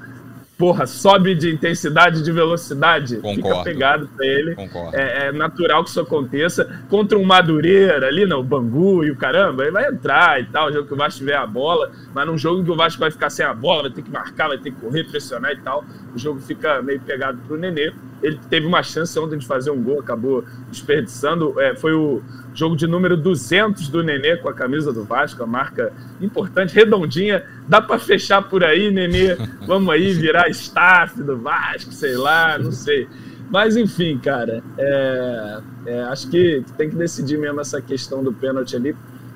porra, sobe de intensidade, de velocidade, Concordo. fica pegado para ele. É, é, natural que isso aconteça. Contra um Madureira ali, no Bangu e o caramba, ele vai entrar e tal, jogo que o Vasco tiver a bola, mas num jogo que o Vasco vai ficar sem a bola, vai ter que marcar, vai ter que correr, pressionar e tal, o jogo fica meio pegado pro Nenê. Ele teve uma chance ontem de fazer um gol, acabou desperdiçando. É, foi o Jogo de número 200 do Nenê com a camisa do Vasco, a marca importante, redondinha. Dá para fechar por aí, Nenê. [LAUGHS] Vamos aí virar staff do Vasco, sei lá, não sei. Mas enfim, cara, é, é, acho que tem que decidir mesmo essa questão do pênalti ali,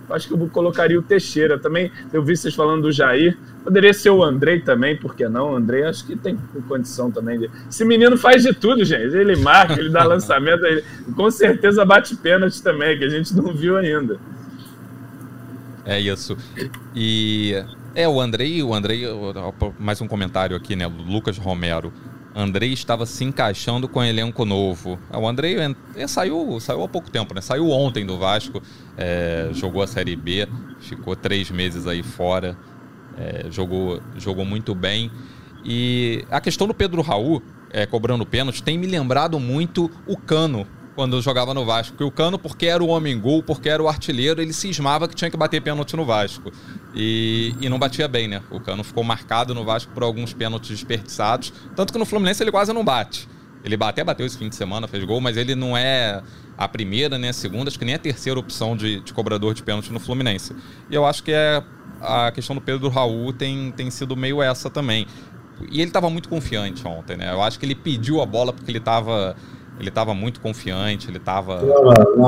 acho que eu colocaria o Teixeira também. Eu vi vocês falando do Jair. Poderia ser o Andrei também, por que não? O Andrei acho que tem condição também. De... Esse menino faz de tudo, gente. Ele marca, ele dá [LAUGHS] lançamento, ele... com certeza bate pênalti também, que a gente não viu ainda. É isso. E é o Andrei, o Andrei, mais um comentário aqui, né? Lucas Romero. Andrei estava se encaixando com o elenco novo. O Andrei é, saiu, saiu há pouco tempo, né? Saiu ontem do Vasco, é, jogou a Série B, ficou três meses aí fora, é, jogou, jogou muito bem. E a questão do Pedro Raul, é, cobrando pênalti, tem me lembrado muito o Cano, quando jogava no Vasco. Porque o Cano, porque era o homem-gol, porque era o artilheiro, ele cismava que tinha que bater pênalti no Vasco. E, e não batia bem, né? O Cano ficou marcado no Vasco por alguns pênaltis desperdiçados. Tanto que no Fluminense ele quase não bate. Ele até bateu esse fim de semana, fez gol, mas ele não é a primeira, nem a segunda, acho que nem a terceira opção de, de cobrador de pênalti no Fluminense. E eu acho que é a questão do Pedro Raul tem, tem sido meio essa também. E ele estava muito confiante ontem, né? Eu acho que ele pediu a bola porque ele estava ele tava muito confiante, ele estava Na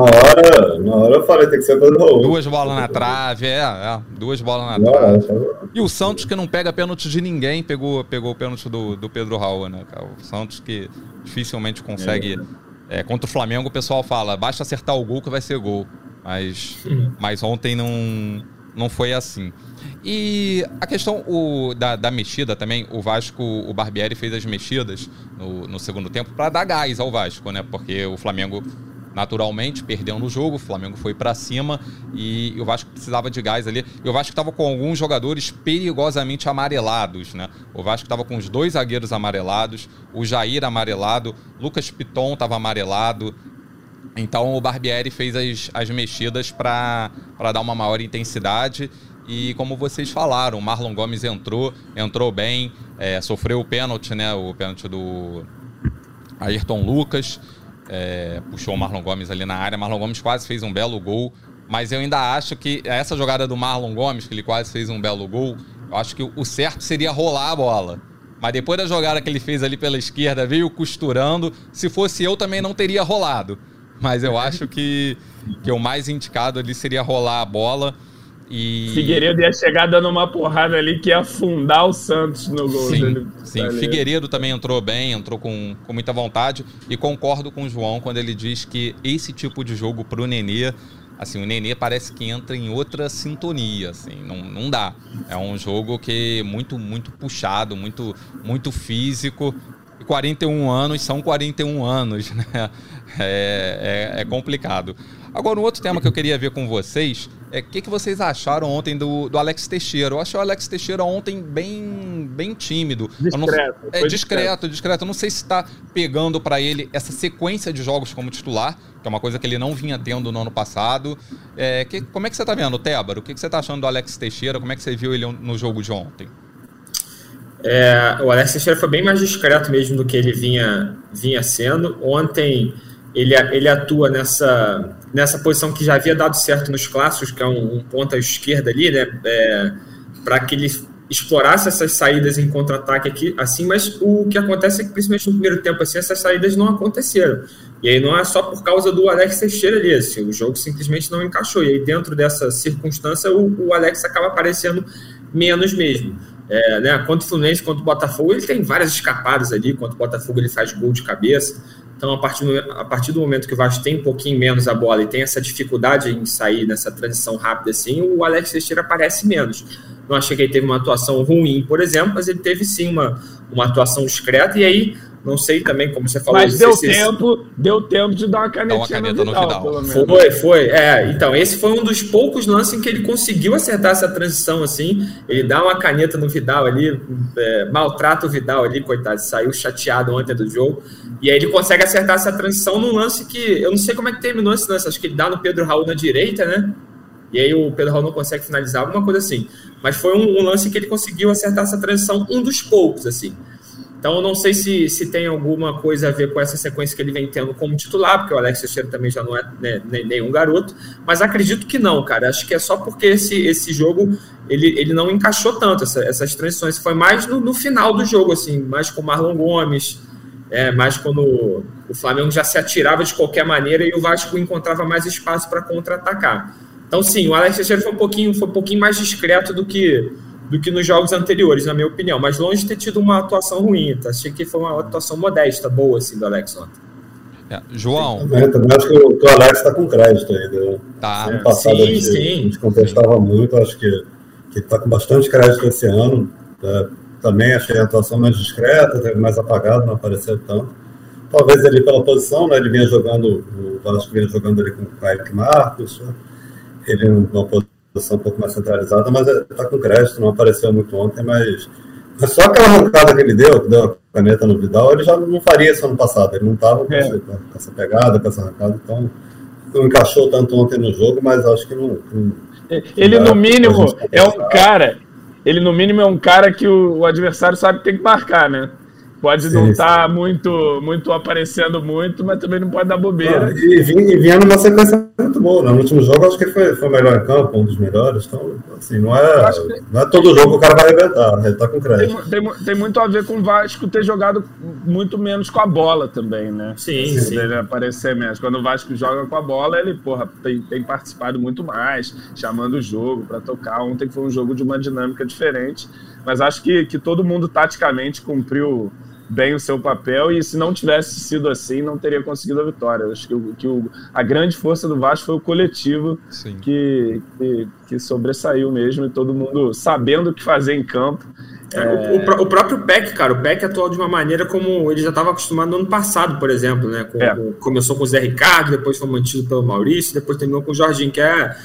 hora, na hora eu falei, tem que ser Pedro Raul. Duas bolas na trave, é, é duas bolas na trave. E o Santos, que não pega pênalti de ninguém, pegou, pegou o pênalti do, do Pedro Raul, né, cara? O Santos que dificilmente consegue. É, contra o Flamengo, o pessoal fala, basta acertar o gol que vai ser gol. Mas, mas ontem não, não foi assim. E a questão o, da, da mexida também, o Vasco, o Barbieri fez as mexidas no, no segundo tempo para dar gás ao Vasco, né? Porque o Flamengo naturalmente perdeu no jogo, o Flamengo foi para cima e, e, o Vasco precisava de gás ali. E o Vasco estava com alguns jogadores perigosamente amarelados, né? O Vasco estava com os dois zagueiros amarelados, o Jair amarelado, Lucas Piton estava amarelado. Então o Barbieri fez as, as mexidas para dar uma maior intensidade e como vocês falaram, o Marlon Gomes entrou, entrou bem, é, sofreu o pênalti, né? O pênalti do Ayrton Lucas. É, puxou o Marlon Gomes ali na área. Marlon Gomes quase fez um belo gol. Mas eu ainda acho que essa jogada do Marlon Gomes, que ele quase fez um belo gol, eu acho que o certo seria rolar a bola. Mas depois da jogada que ele fez ali pela esquerda, veio costurando. Se fosse eu, também não teria rolado. Mas eu acho que, que o mais indicado ali seria rolar a bola. E... Figueiredo ia chegar dando uma porrada ali que ia afundar o Santos no gol sim, dele. Sim, tá Figueiredo também entrou bem, entrou com, com muita vontade. E concordo com o João quando ele diz que esse tipo de jogo pro Nenê, assim, o Nenê parece que entra em outra sintonia, assim, não, não dá. É um jogo que é muito, muito puxado, muito, muito físico. E 41 anos são 41 anos, [LAUGHS] né? É, é, é complicado. Agora, um outro tema que eu queria ver com vocês é o que, que vocês acharam ontem do, do Alex Teixeira. Eu achei o Alex Teixeira ontem bem, bem tímido. Discreto. Não, é discreto, discreto, discreto. Eu não sei se está pegando para ele essa sequência de jogos como titular, que é uma coisa que ele não vinha tendo no ano passado. É, que, como é que você está vendo, Tébaro? O que, que você está achando do Alex Teixeira? Como é que você viu ele no jogo de ontem? É, o Alex Teixeira foi bem mais discreto mesmo do que ele vinha, vinha sendo. Ontem ele, ele atua nessa, nessa posição que já havia dado certo nos clássicos, que é um, um ponta esquerda ali, né? É, para que ele explorasse essas saídas em contra-ataque aqui, assim, mas o que acontece é que, principalmente no primeiro tempo, assim, essas saídas não aconteceram. E aí não é só por causa do Alex Teixeira ali, assim, o jogo simplesmente não encaixou. E aí, dentro dessa circunstância, o, o Alex acaba aparecendo menos mesmo. É, né, contra o Fluminense, contra o Botafogo, ele tem várias escapadas ali. Contra o Botafogo, ele faz gol de cabeça. Então, a partir, do, a partir do momento que o Vasco tem um pouquinho menos a bola e tem essa dificuldade em sair nessa transição rápida assim, o Alex Teixeira aparece menos. Não achei que ele teve uma atuação ruim, por exemplo, mas ele teve sim uma, uma atuação discreta. E aí, não sei também como você falou. Mas deu tempo, deu tempo de dar uma canetinha uma caneta no Vidal. Foi, foi. É, então, esse foi um dos poucos lances em que ele conseguiu acertar essa transição assim. Ele dá uma caneta no Vidal ali, é, maltrata o Vidal ali, coitado, saiu chateado ontem do jogo. E aí ele consegue acertar essa transição num lance que eu não sei como é que terminou esse lance, acho que ele dá no Pedro Raul na direita, né? E aí o Pedro Raul não consegue finalizar, alguma coisa assim. Mas foi um, um lance que ele conseguiu acertar essa transição, um dos poucos, assim. Então, eu não sei se, se tem alguma coisa a ver com essa sequência que ele vem tendo como titular, porque o Alex Teixeira também já não é né, nenhum garoto, mas acredito que não, cara. Acho que é só porque esse, esse jogo ele, ele não encaixou tanto, essa, essas transições. Foi mais no, no, final do jogo, assim, mais com o Marlon Gomes, é, mais quando o Flamengo já se atirava de qualquer maneira e o Vasco encontrava mais espaço para contra-atacar. Então, sim, o Alex Teixeira foi um pouquinho, foi um pouquinho mais discreto do que do que nos jogos anteriores, na minha opinião. Mas longe de ter tido uma atuação ruim. Tá? Achei que foi uma atuação modesta, boa, assim, do Alex ontem. É, João. Eu também acho que o, que o Alex está com crédito ainda. Né? Tá. Ano passado sim, a, gente, sim. a gente contestava muito, acho que está com bastante crédito esse ano. Tá? Também achei a atuação mais discreta, teve mais apagado, não apareceu tanto. Talvez ele pela posição, né? Ele vinha jogando, o Vasco vinha jogando ali com o Kaique Marcos, ele numa posição um pouco mais centralizada, mas está com crédito, não apareceu muito ontem, mas, mas só aquela arrancada que ele deu, que deu a caneta no Vidal, ele já não faria isso ano passado, ele não estava com, é. com, essa pegada, com essa arrancada, então não encaixou tanto ontem no jogo, mas acho que não. não ele, no mínimo, é um cara. Ele, no mínimo, é um cara que o, o adversário sabe que tem que marcar, né? Pode não estar tá muito, muito aparecendo muito, mas também não pode dar bobeira. e, e vinha numa sequência muito boa. Né? No último jogo, acho que foi, foi o melhor em campo, um dos melhores. Então, assim, não é, que... não é todo jogo que o cara vai arrebentar. Ele tá com crédito. Tem, tem, tem, muito a ver com o Vasco ter jogado muito menos com a bola também, né? Sim, sim. Ele aparecer menos. Quando o Vasco joga com a bola, ele, porra, tem, tem participado muito mais, chamando o jogo para tocar. Ontem foi um jogo de uma dinâmica diferente. Mas acho que, que todo mundo taticamente cumpriu bem o seu papel e se não tivesse sido assim, não teria conseguido a vitória. Acho que, o, que o, a grande força do Vasco foi o coletivo que, que, que, sobressaiu mesmo e todo mundo sabendo o que fazer em campo. É. O, o, próprio Peck, cara, o Peck atuou de uma maneira como ele já estava acostumado no ano passado, por exemplo, né? Com, é. com, começou com o Zé Ricardo, depois foi mantido pelo Maurício, depois terminou com o Jorginho, que é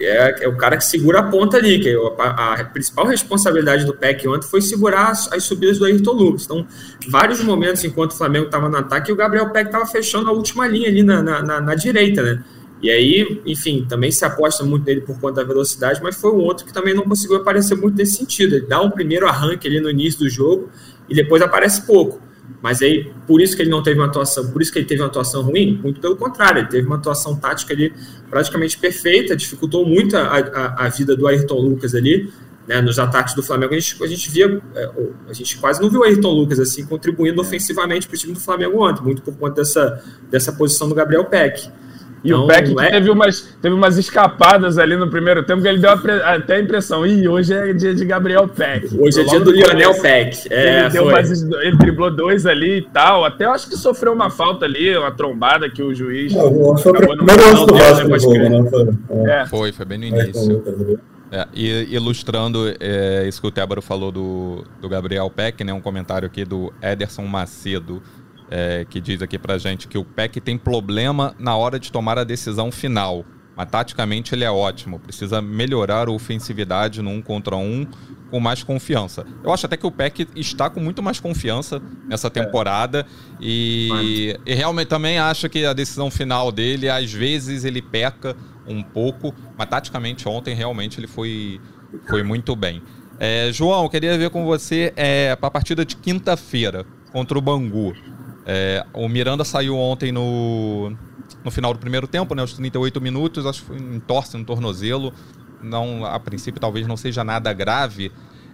é, é, o cara que segura a ponta ali, que a, a principal responsabilidade do PEC ontem foi segurar as, as, subidas do Ayrton Lucas. Então, vários momentos enquanto o Flamengo estava no ataque, o Gabriel Peck estava fechando a última linha ali na, na, na, na, direita, né? E aí, enfim, também se aposta muito nele por conta da velocidade, mas foi um outro que também não conseguiu aparecer muito nesse sentido. Ele dá um primeiro arranque ali no início do jogo e depois aparece pouco. Mas aí, por isso que ele não teve uma atuação, por isso que ele teve uma atuação ruim? Muito pelo contrário, ele teve uma atuação tática ali praticamente perfeita, dificultou muito a, a, a vida do Ayrton Lucas ali, né, nos ataques do Flamengo. A gente, a gente via, é, a gente quase não viu o Ayrton Lucas assim contribuindo ofensivamente para o time do Flamengo ontem, muito por conta dessa, dessa posição do Gabriel Peck. E então, o Peck é... teve, umas, teve umas escapadas ali no primeiro tempo que ele deu até a impressão. Ih, hoje é dia de Gabriel Peck. Hoje é dia do Lionel Peck. É, ele, umas, ele driblou dois ali e tal. Até eu acho que sofreu uma falta ali, uma trombada que o juiz. Não, acabou no final, do Vasco, né? É. Foi, foi bem no início. É, e ilustrando é, isso que o Tébaro falou do, do Gabriel Peck, né, um comentário aqui do Ederson Macedo é, que diz aqui pra gente que o PEC tem problema na hora de tomar a decisão final. Mas taticamente ele é ótimo. Precisa melhorar a ofensividade no um contra um com mais confiança. Eu acho até que o PEC está com muito mais confiança nessa é. temporada. É. E, e, realmente também acho que a decisão final dele, às vezes, ele peca um pouco. Mas taticamente ontem realmente ele foi, foi muito bem. É, João, queria ver com você é, para a partida de quinta-feira contra o Bangu. É, o Miranda saiu ontem no, no final do primeiro tempo, né, aos 38 minutos, acho que foi em torce no tornozelo. Não, a princípio talvez não seja nada grave.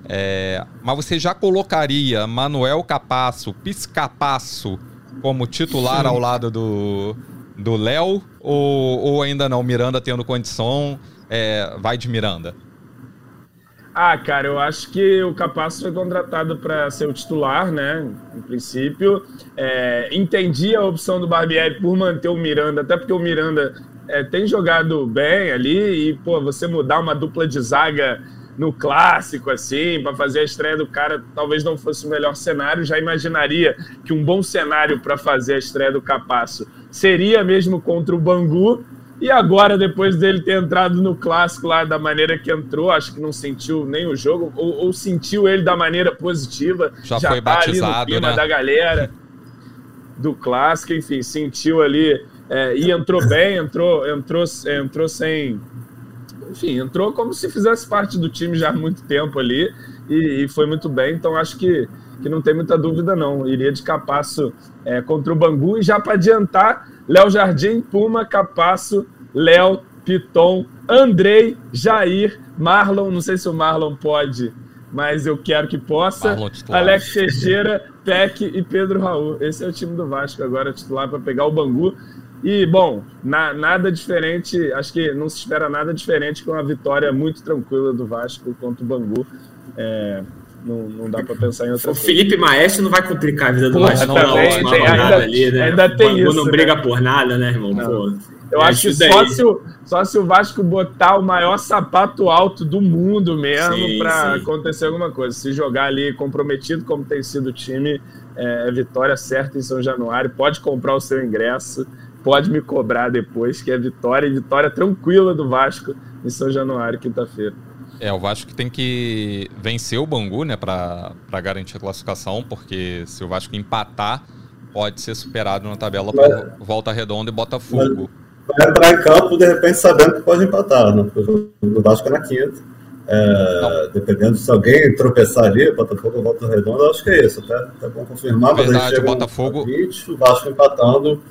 É, mas você já colocaria Manuel Capasso, Piscapasso, como titular Sim. ao lado do do Léo ou, ou ainda não? Miranda tendo condição, é, vai de Miranda? Ah, cara, eu acho que o Capasso foi contratado para ser o titular, né? Em princípio. É, entendi a opção do Barbieri por manter o Miranda, até porque o Miranda é, tem jogado bem ali e, pô, você mudar uma dupla de zaga no clássico, assim, para fazer a estreia do cara, talvez não fosse o melhor cenário. Já imaginaria que um bom cenário para fazer a estreia do Capasso seria mesmo contra o Bangu, e agora, depois dele ter entrado no clássico lá da maneira que entrou, acho que não sentiu nem o jogo, ou, ou sentiu ele da maneira positiva. Já, já foi tá batizado, ali no clima né? da galera do clássico, enfim, sentiu ali é, e entrou bem, entrou, entrou, entrou sem. Enfim, entrou como se fizesse parte do time já há muito tempo ali e, e foi muito bem, então acho que, que não tem muita dúvida, não. Iria de capaço é, contra o Bangu e já para adiantar Léo Jardim, Puma, Capasso, Léo, Piton, Andrei, Jair, Marlon, não sei se o Marlon pode, mas eu quero que possa. Alex Teixeira, Peck e Pedro Raul. Esse é o time do Vasco agora, titular para pegar o Bangu. E, bom, na, nada diferente, acho que não se espera nada diferente com uma vitória muito tranquila do Vasco contra o Bangu. É, não, não dá para pensar em outra O coisa. Felipe Maestro não vai complicar a vida do Vasco na última rodada ali, né? Ainda tem isso. não né? briga por nada, né, irmão? Pô, eu é acho que só se, o, só se o Vasco botar o maior sapato alto do mundo mesmo para acontecer alguma coisa. Se jogar ali comprometido, como tem sido o time, é, é vitória certa em São Januário. Pode comprar o seu ingresso, pode me cobrar depois, que é vitória e vitória tranquila do Vasco em São Januário, quinta-feira. É, o Vasco tem que vencer o Bangu, né, para garantir a classificação, porque se o Vasco empatar, pode ser superado na tabela por Volta Redonda e Botafogo. Vai entrar em campo, de repente, sabendo que pode empatar, né? O Vasco é na quinta. É, dependendo se alguém tropeçar ali, Botafogo ou Volta Redonda, acho que é isso. Até, até bom confirmar, mas Verdade, o Botafogo. 20, o Vasco empatando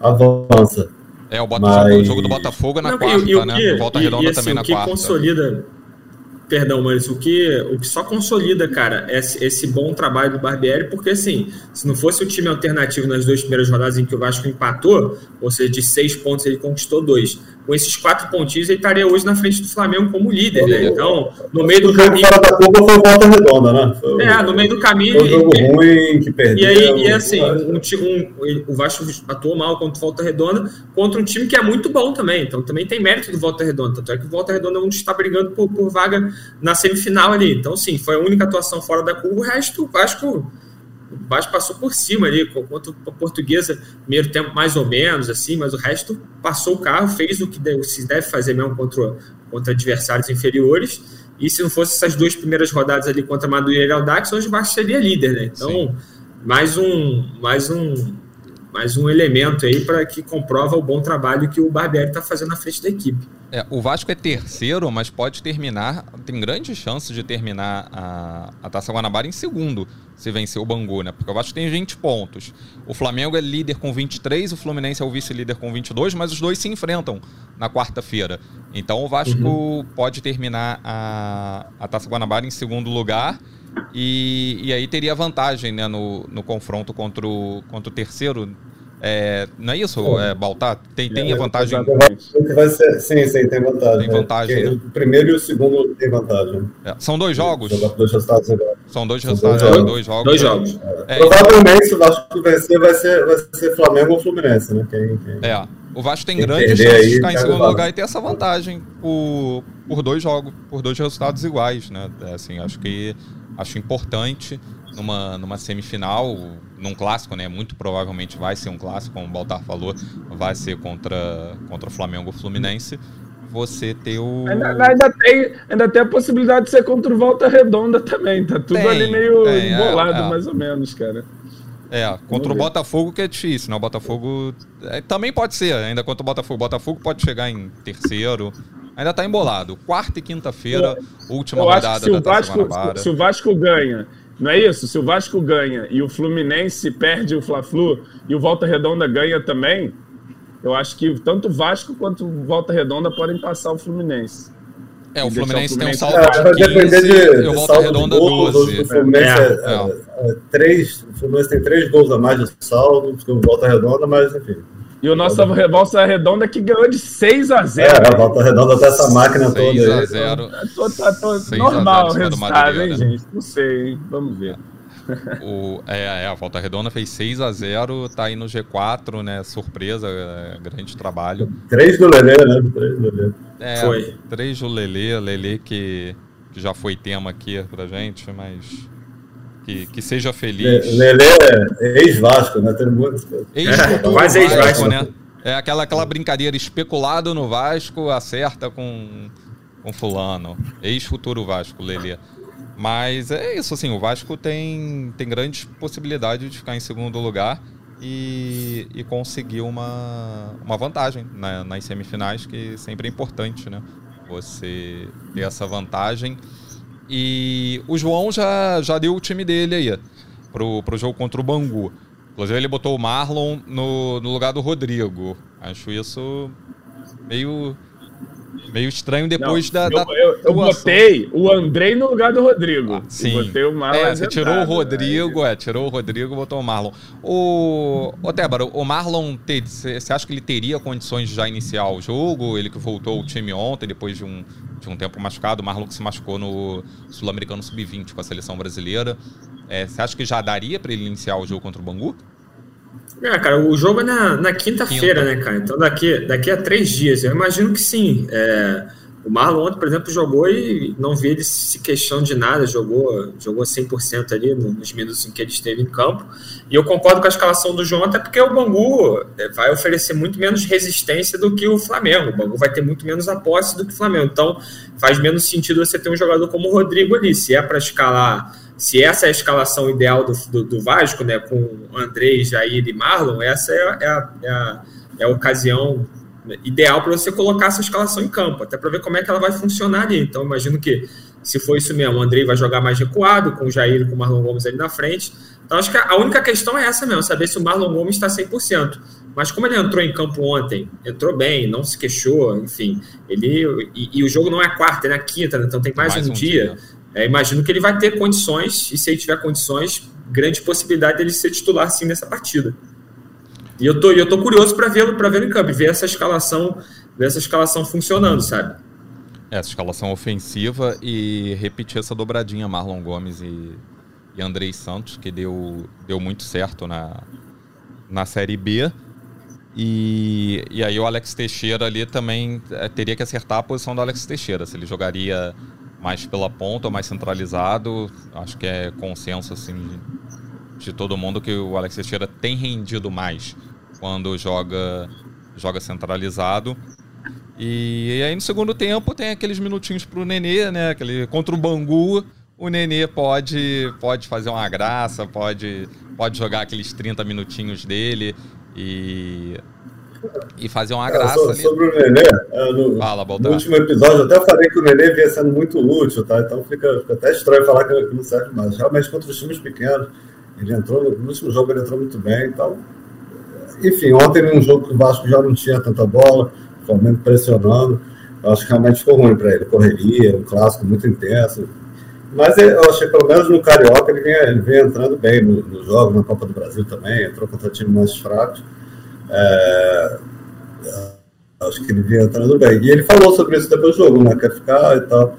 avança. É, o, Botafogo, mas... o jogo do Botafogo é na Não, quarta, e, e né? Que, Volta Redonda e, e, assim, também na quarta. consolida Perdão, Maurício, o que, o que só consolida, cara, esse, esse bom trabalho do Barbieri, porque assim, se não fosse o time alternativo nas duas primeiras rodadas em que o Vasco empatou, ou seja, de seis pontos ele conquistou dois. Com esses quatro pontinhos, ele estaria hoje na frente do Flamengo como líder, né? Então, no meio do caminho. fora da Copa foi volta redonda, né? Foi, é, no meio do caminho. Foi um jogo e, ruim, que perdeu. E aí, e assim, um, um, o Vasco atuou mal contra o Volta Redonda, contra um time que é muito bom também. Então, também tem mérito do Volta Redonda. Tanto é que o Volta Redonda é um está brigando por, por vaga na semifinal ali. Então, sim, foi a única atuação fora da curva. O resto, o Vasco o Vasco passou por cima ali, contra a portuguesa, primeiro tempo mais ou menos, assim, mas o resto passou o carro, fez o que se deve fazer mesmo contra, contra adversários inferiores. E se não fosse essas duas primeiras rodadas ali contra Madureira e Aldax, hoje o Vasco seria líder, né? Então, mais um, mais um, mais um elemento aí para que comprova o bom trabalho que o Barbieri está fazendo na frente da equipe. É, o Vasco é terceiro, mas pode terminar, tem grandes chances de terminar a, a Taça Guanabara em segundo, se vencer o Bangu, né? Porque o Vasco tem 20 pontos. O Flamengo é líder com 23, o Fluminense é o vice-líder com 22, mas os dois se enfrentam na quarta-feira. Então o Vasco uhum. pode terminar a, a Taça Guanabara em segundo lugar. E, e aí teria vantagem né, no, no confronto contra o, contra o terceiro é, não é isso, é, Baltar? Tem, tem a vantagem. Vai ser, sim, sim, tem vantagem. Tem vantagem. Né? O primeiro e o segundo tem vantagem. É, são dois jogos? Dois resultados agora. São dois resultados, dois, dois jogos. Dois jogos. É, Provavelmente, se o Vasco vencer, vai ser, vai ser Flamengo ou Fluminense, né? Quem, quem... É. O Vasco tem grande chance de ficar em segundo lugar e ter essa vantagem por, por dois jogos, por dois resultados iguais, né? É, assim, acho que acho importante numa, numa semifinal, num clássico, né? Muito provavelmente vai ser um clássico, como o Baltar falou, vai ser contra, contra o Flamengo Fluminense. Você ter o. Ainda, ainda, tem, ainda tem a possibilidade de ser contra o Volta Redonda também. Tá tudo tem, ali meio tem, é, embolado, é, é. mais ou menos, cara. É, contra o Botafogo que é difícil, né? O Botafogo é, também pode ser, ainda contra o Botafogo. O Botafogo pode chegar em terceiro. Ainda tá embolado. Quarta e quinta-feira, última rodada da Taça Guanabara. Se o Vasco ganha não é isso? Se o Vasco ganha e o Fluminense perde o Fla-Flu e o Volta Redonda ganha também, eu acho que tanto o Vasco quanto o Volta Redonda podem passar o Fluminense. É, o Fluminense, o Fluminense, tem um saldo de 15 de, e o Volta Redonda gol, 12. O Fluminense, é, é, é. é, três, o Fluminense tem três gols a mais de saldo que o Volta Redonda, mas enfim. E o nosso tá Volta Redonda que ganhou de 6 a 0 É, a Volta Redonda tá essa máquina 6 toda. 6 a 0 Tá, tá normal o resultado, hein, gente? Não sei, hein? Vamos ver. O, é, é, a Volta Redonda fez 6 a 0 tá aí no G4, né? Surpresa, é, grande trabalho. 3 do Lelê, né? 3 do Lelê. É, foi. 3 do Lelê, Lelê que, que já foi tema aqui pra gente, mas que, que seja feliz. Lelê é ex-Vasco, né? Tem muitos. Ex é, quase ex-Vasco, né? É aquela, aquela brincadeira especulado no Vasco, acerta com, com fulano. Ex-futuro Vasco, Lelê. Mas é isso, assim, o Vasco tem, tem grandes possibilidades de ficar em segundo lugar e, e conseguir uma, uma vantagem né, nas semifinais, que sempre é importante, né? Você ter essa vantagem e o João já, já deu o time dele aí pro, pro jogo contra o Bangu. Inclusive, ele botou o Marlon no, no lugar do Rodrigo. Acho isso meio, meio estranho depois Não, da, eu, da eu, eu, botei o Andrei no lugar do Rodrigo. Ah, sim. Botei o Marlon. É, você tirou o Rodrigo, né? é, tirou o Rodrigo e botou o Marlon. O, o Tébaro, o Marlon, você acha que ele teria condições de já iniciar o jogo? Ele que voltou ao time ontem, depois de um, de um tempo machucado. O Marlon se machucou no Sul-Americano Sub-20 com a seleção brasileira. É, você acha que já daria para ele iniciar o jogo contra o Bangu? É, cara, o jogo é na, na quinta-feira, Quinta. né, cara? Então daqui, daqui a três dias. Eu imagino que sim. É, o Marlon ontem, por exemplo, jogou e não vi ele se queixando de nada, jogou, jogou 100% ali nos minutos em que ele esteve em campo. E eu concordo com a escalação do João, até porque o Bangu é, vai oferecer muito menos resistência do que o Flamengo. O Bangu vai ter muito menos a posse do que o Flamengo. Então faz menos sentido você ter um jogador como o Rodrigo ali. Se é para escalar se essa é a escalação ideal do, do, do Vasco, né, com Andrés, Jair e Marlon, essa é, é, é, a, é a ocasião ideal para você colocar essa escalação em campo, até para ver como é que ela vai funcionar ali. Então, imagino que, se for isso mesmo, o Andrei vai jogar mais recuado, com o Jair e com o Marlon Gomes ali na frente. Então, acho que a única questão é essa mesmo, saber se o Marlon Gomes está 100%. Mas como ele entrou em campo ontem, entrou bem, não se queixou, enfim, ele e, e o jogo não é quarta, é na quinta, né? então tem mais, mais um, um, dia. dia. É, imagino que ele vai ter condições, e se ele tiver condições, grande possibilidade dele ser titular sim nessa partida. E eu tô, eu tô curioso para vê-lo para ver em campo, ver essa escalação, ver essa escalação funcionando, sabe? Essa escalação ofensiva e repetir essa dobradinha Marlon Gomes e, e Andrei Santos, que deu, deu muito certo na, na Série B. E, e aí o Alex Teixeira ali também é, teria que acertar a posição do Alex Teixeira, se ele jogaria mais pela ponta ou mais centralizado. Acho que é consenso assim de todo mundo que o Alex Teixeira tem rendido mais quando joga joga centralizado. E, e aí no segundo tempo tem aqueles minutinhos pro Nenê, né? Aquele contra o Bangu, o Nenê pode pode fazer uma graça, pode pode jogar aqueles 30 minutinhos dele e, e fazer uma graça. sobre, ali. sobre o Nenê, é, no, Fala, no, último episódio, até falei que o Nenê vinha sendo muito útil, tá? Então fica, fica até estranho falar que, não serve mais. Realmente, contra os times pequenos, ele entrou, no último jogo ele entrou muito bem. Então, enfim, ontem num jogo que o Vasco já não tinha tanta bola, o Flamengo pressionando, acho que realmente ficou ruim para ele. Correria, um clássico muito intenso. Mas eu achei, pelo menos no Carioca, ele vem, ele vem entrando bem no, no jogo, na Copa do Brasil também, entrou contra time mais fraco. É, acho que ele vem entrando bem. E ele falou sobre isso depois do jogo, né? Quer ficar e tal.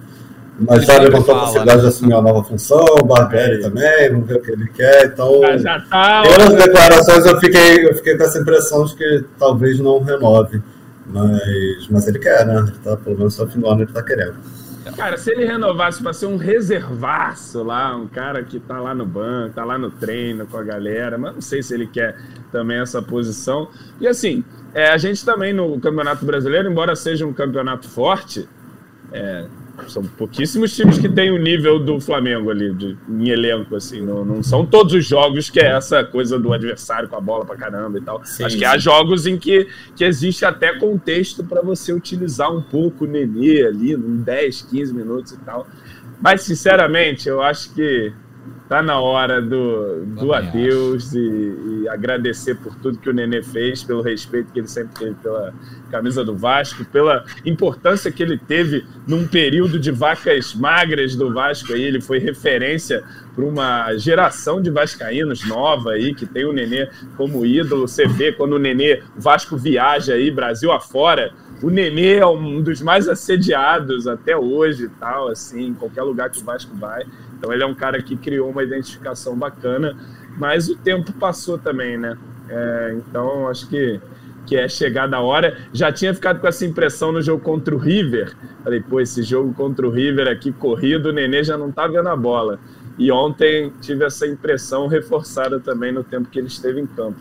Mas já levantou a possibilidade né? de assumir uma nova função, o Barbieri também, não vê o que ele quer, então. Já tá, pelas declarações eu fiquei, eu fiquei com essa impressão de que talvez não renove. Mas, mas ele quer, né? Ele tá, pelo menos no fim do ano ele tá querendo. Cara, se ele renovasse para ser um reservaço lá, um cara que tá lá no banco, tá lá no treino com a galera, mas não sei se ele quer também essa posição. E assim, é, a gente também no Campeonato Brasileiro, embora seja um campeonato forte, é, são pouquíssimos times que têm o nível do Flamengo ali, de, em elenco, assim. Não, não, são todos os jogos que é essa coisa do adversário com a bola pra caramba e tal. Sim, Acho que sim. há jogos em que, que existe até contexto para você utilizar um pouco o Nenê ali, em 10, 15 minutos e tal. Mas, sinceramente, eu acho que tá na hora do, do adeus e, e, agradecer por tudo que o Nenê fez, pelo respeito que ele sempre teve pela camisa do Vasco, pela importância que ele teve num período de vacas magras do Vasco aí, ele foi referência para uma geração de vascaínos nova aí, que tem o Nenê como ídolo, você vê quando o Nenê, o Vasco viaja aí Brasil afora, o Nenê é um dos mais assediados até hoje tal, assim, em qualquer lugar que o Vasco vai. Então ele é um cara que criou uma identificação bacana, mas o tempo passou também, né? É, então acho que, que é chegada a hora. Já tinha ficado com essa impressão no jogo contra o River. Falei, pô, esse jogo contra o River aqui corrido, o Nenê já não tá vendo a bola. E ontem tive essa impressão reforçada também no tempo que ele esteve em campo.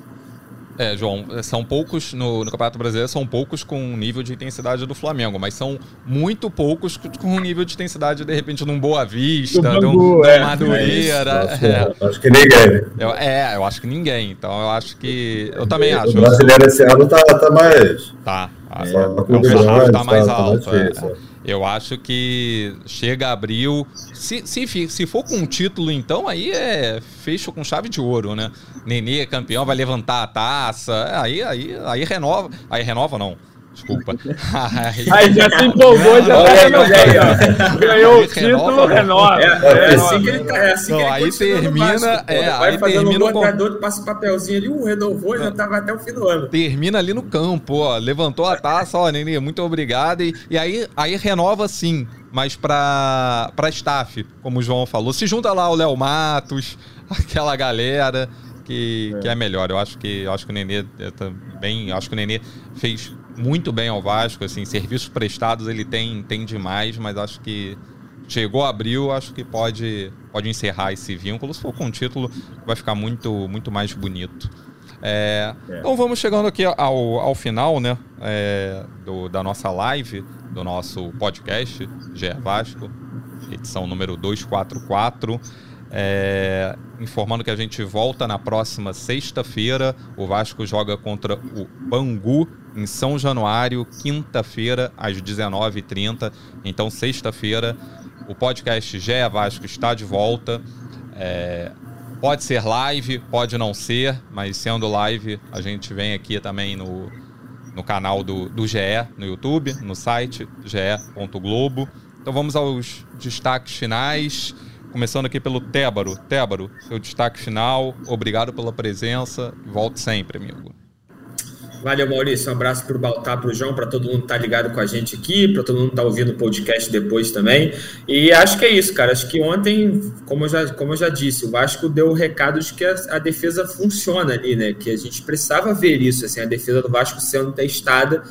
É, João, são poucos no, no, Campeonato Brasileiro, são poucos com o nível de intensidade do Flamengo, mas são muito poucos com o nível de intensidade, de repente, num Boa Vista, num, é, Madureira. É, é. Acho que ninguém. Eu, é, eu acho que ninguém. Então eu acho que. Eu também acho. O brasileiro esse ano tá, tá mais. Tá. A, é, é, o sarrafo tá mais tá, alto. Tá mais difícil, é. Eu acho que chega abril. Se, se, se for com um título, então, aí é fecho com chave de ouro, né? Nenê é campeão, vai levantar a taça. Aí, aí, aí renova. Aí renova, não. Desculpa. [LAUGHS] Aí já se empolgou, já tá aí, ó. Ganhou o título, renova. É, é, assim que ele tá. É assim que ele aí termina. É, vai aí fazendo termina um com... passa o papelzinho ali, um renovou, já tava até o fim do ano. Termina ali no campo, ó. Levantou a taça, ó, Nenê, muito obrigado. E, e aí, aí renova sim, mas pra, pra staff, como o João falou. Se junta lá o Léo Matos, [LAUGHS] aquela galera. Que é. que é melhor. Eu acho que eu acho que o Nenê também, acho que o Nenê fez muito bem ao Vasco, assim, serviços prestados ele tem, tem demais, mas acho que chegou abril, acho que pode, pode encerrar esse vínculo. Se for com um título, vai ficar muito, muito mais bonito. É, é. Então vamos chegando aqui ao, ao final né, é, do, da nossa live, do nosso podcast, GE Vasco, edição número 244. É, informando que a gente volta na próxima sexta-feira. O Vasco joga contra o Bangu em São Januário, quinta-feira, às 19h30. Então, sexta-feira, o podcast GE Vasco está de volta. É, pode ser live, pode não ser, mas sendo live, a gente vem aqui também no, no canal do, do GE, no YouTube, no site ge.globo. Então vamos aos destaques finais. Começando aqui pelo Tébaro. Tébaro, seu destaque final. Obrigado pela presença. Volte sempre, amigo. Valeu, Maurício. Um abraço para o Baltar, para o João, para todo mundo que está ligado com a gente aqui, para todo mundo que está ouvindo o podcast depois também. E acho que é isso, cara. Acho que ontem, como eu já, como eu já disse, o Vasco deu o recado de que a, a defesa funciona ali, né? Que a gente precisava ver isso, assim, a defesa do Vasco sendo testada.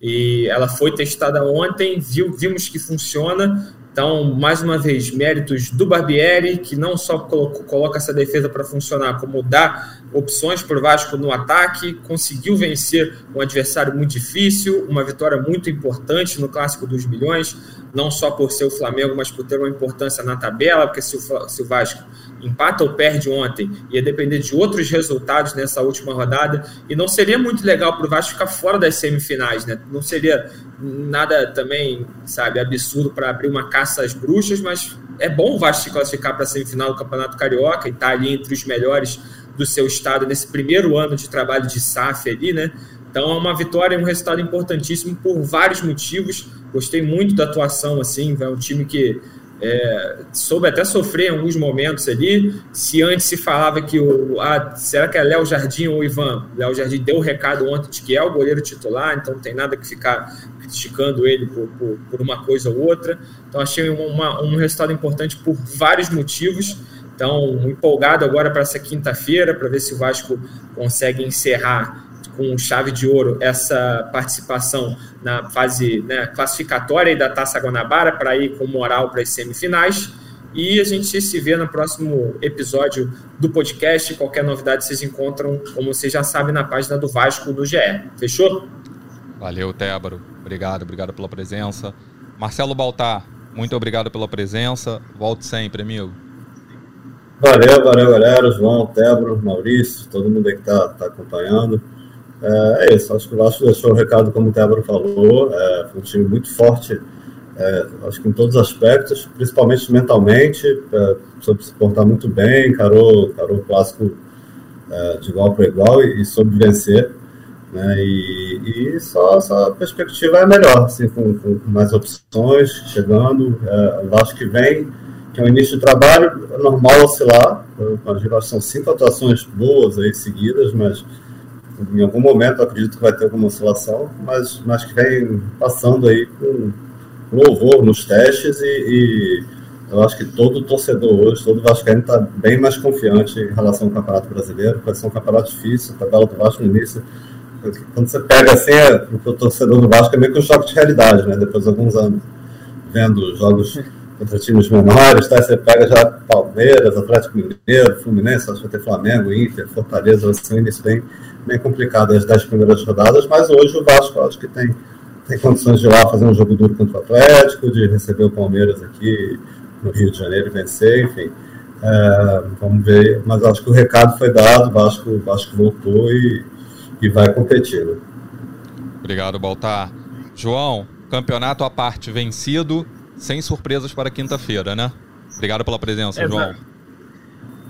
E ela foi testada ontem, viu, vimos que funciona. Então, mais uma vez, méritos do Barbieri, que não só coloca essa defesa para funcionar, como dá opções para o Vasco no ataque, conseguiu vencer um adversário muito difícil, uma vitória muito importante no Clássico dos Milhões, não só por ser o Flamengo, mas por ter uma importância na tabela, porque se o, se o Vasco empata ou perde ontem, ia depender de outros resultados nessa última rodada, e não seria muito legal para o Vasco ficar fora das semifinais, né? Não seria nada também, sabe, absurdo para abrir uma caça às bruxas, mas é bom o Vasco se classificar para a semifinal do Campeonato Carioca e estar tá ali entre os melhores do seu estado nesse primeiro ano de trabalho de SAF ali, né? Então é uma vitória um resultado importantíssimo por vários motivos. Gostei muito da atuação, assim, é um time que é, soube até sofrer em alguns momentos ali. Se antes se falava que o. Ah, será que é Léo Jardim ou Ivan? Léo Jardim deu o recado ontem de que é o goleiro titular, então não tem nada que ficar criticando ele por, por, por uma coisa ou outra. Então achei uma, um resultado importante por vários motivos. Então, empolgado agora para essa quinta-feira, para ver se o Vasco consegue encerrar com chave de ouro essa participação na fase né, classificatória da Taça Guanabara para ir com moral para as semifinais. E a gente se vê no próximo episódio do podcast. Qualquer novidade vocês encontram, como vocês já sabem, na página do Vasco do GE. Fechou? Valeu, Tébaro. Obrigado, obrigado pela presença. Marcelo Baltar, muito obrigado pela presença. Volte sempre, amigo. Valeu, valeu, galera. João, Tebro, Maurício, todo mundo aí que está tá acompanhando. É, é, isso, acho que o Vasco deixou o recado, como o Tebro falou. É, foi um time muito forte, é, acho que em todos os aspectos, principalmente mentalmente, é, soube se portar muito bem, encarou, encarou o clássico é, de igual para igual e, e soube vencer. Né, e, e só, só, a perspectiva é melhor, assim, com, com mais opções chegando. É, o Vasco que vem que é o início do trabalho, é normal oscilar, a são cinco atuações boas aí seguidas, mas em algum momento acredito que vai ter alguma oscilação, mas, mas que vem passando aí com louvor nos testes e, e eu acho que todo torcedor hoje, todo vascaíno está bem mais confiante em relação ao Campeonato Brasileiro, vai ser um campeonato difícil, a tabela do Vasco no início, quando você pega assim, é, o torcedor do Vasco é meio que um choque de realidade, né, depois de alguns anos vendo jogos contra times menores, tá? Você pega já Palmeiras, Atlético Mineiro, Fluminense, acho que vai ter Flamengo, Inter, Fortaleza, vai ser bem, bem complicado as dez primeiras rodadas, mas hoje o Vasco acho que tem, tem condições de ir lá fazer um jogo duro contra o Atlético, de receber o Palmeiras aqui no Rio de Janeiro e vencer, enfim. É, vamos ver, mas acho que o recado foi dado, o Vasco, o Vasco voltou e, e vai competir. Né? Obrigado, Baltar. João, campeonato à parte vencido, sem surpresas para quinta-feira, né? Obrigado pela presença, Exato. João.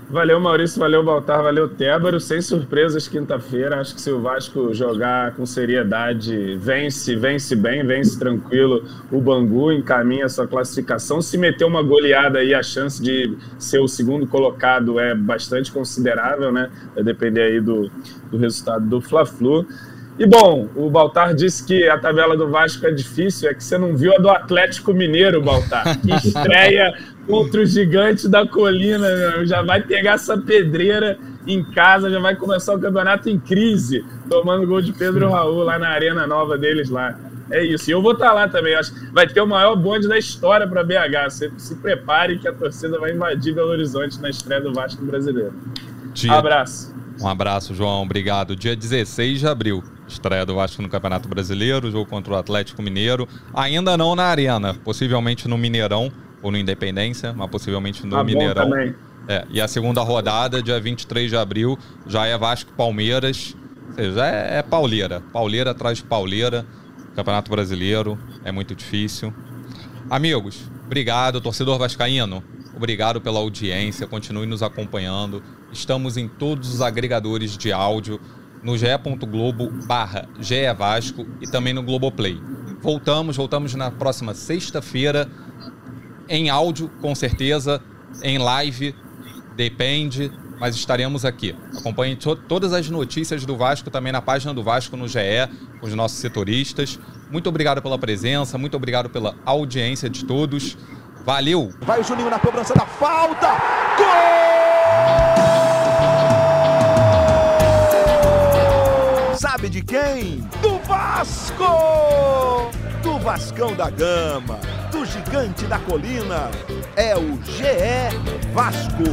Valeu, Maurício, valeu, Baltar, valeu, Tébaro. Sem surpresas, quinta-feira. Acho que se o Vasco jogar com seriedade, vence, vence bem, vence tranquilo. O Bangu encaminha sua classificação. Se meter uma goleada aí, a chance de ser o segundo colocado é bastante considerável, né? Vai depender aí do, do resultado do Fla-Flu. E bom, o Baltar disse que a tabela do Vasco é difícil, é que você não viu a do Atlético Mineiro, Baltar, que [LAUGHS] estreia contra o gigante da colina, meu. já vai pegar essa pedreira em casa, já vai começar o campeonato em crise, tomando gol de Pedro Raul lá na arena nova deles lá. É isso. E eu vou estar tá lá também. Acho que vai ter o maior bonde da história para BH. Você se prepare que a torcida vai invadir Belo Horizonte na estreia do Vasco brasileiro. Dia... Abraço. Um abraço, João. Obrigado. Dia 16 de abril. Estreia do Vasco no Campeonato Brasileiro, jogo contra o Atlético Mineiro. Ainda não na Arena, possivelmente no Mineirão ou no Independência, mas possivelmente no ah, Mineirão. É, e a segunda rodada, dia 23 de abril, já é Vasco Palmeiras. Ou seja, é, é pauleira. Pauleira atrás de pauleira. Campeonato Brasileiro é muito difícil. Amigos, obrigado. Torcedor Vascaíno, obrigado pela audiência. Continue nos acompanhando. Estamos em todos os agregadores de áudio, no ge.globo barra Vasco e também no Globoplay. Voltamos, voltamos na próxima sexta-feira, em áudio, com certeza, em live, depende, mas estaremos aqui. Acompanhe to todas as notícias do Vasco também na página do Vasco no GE, com os nossos setoristas. Muito obrigado pela presença, muito obrigado pela audiência de todos. Valeu! Vai o Juninho na cobrança da falta! Gol! Sabe de quem? Do Vasco! Do Vascão da Gama, do Gigante da Colina. É o GE Vasco.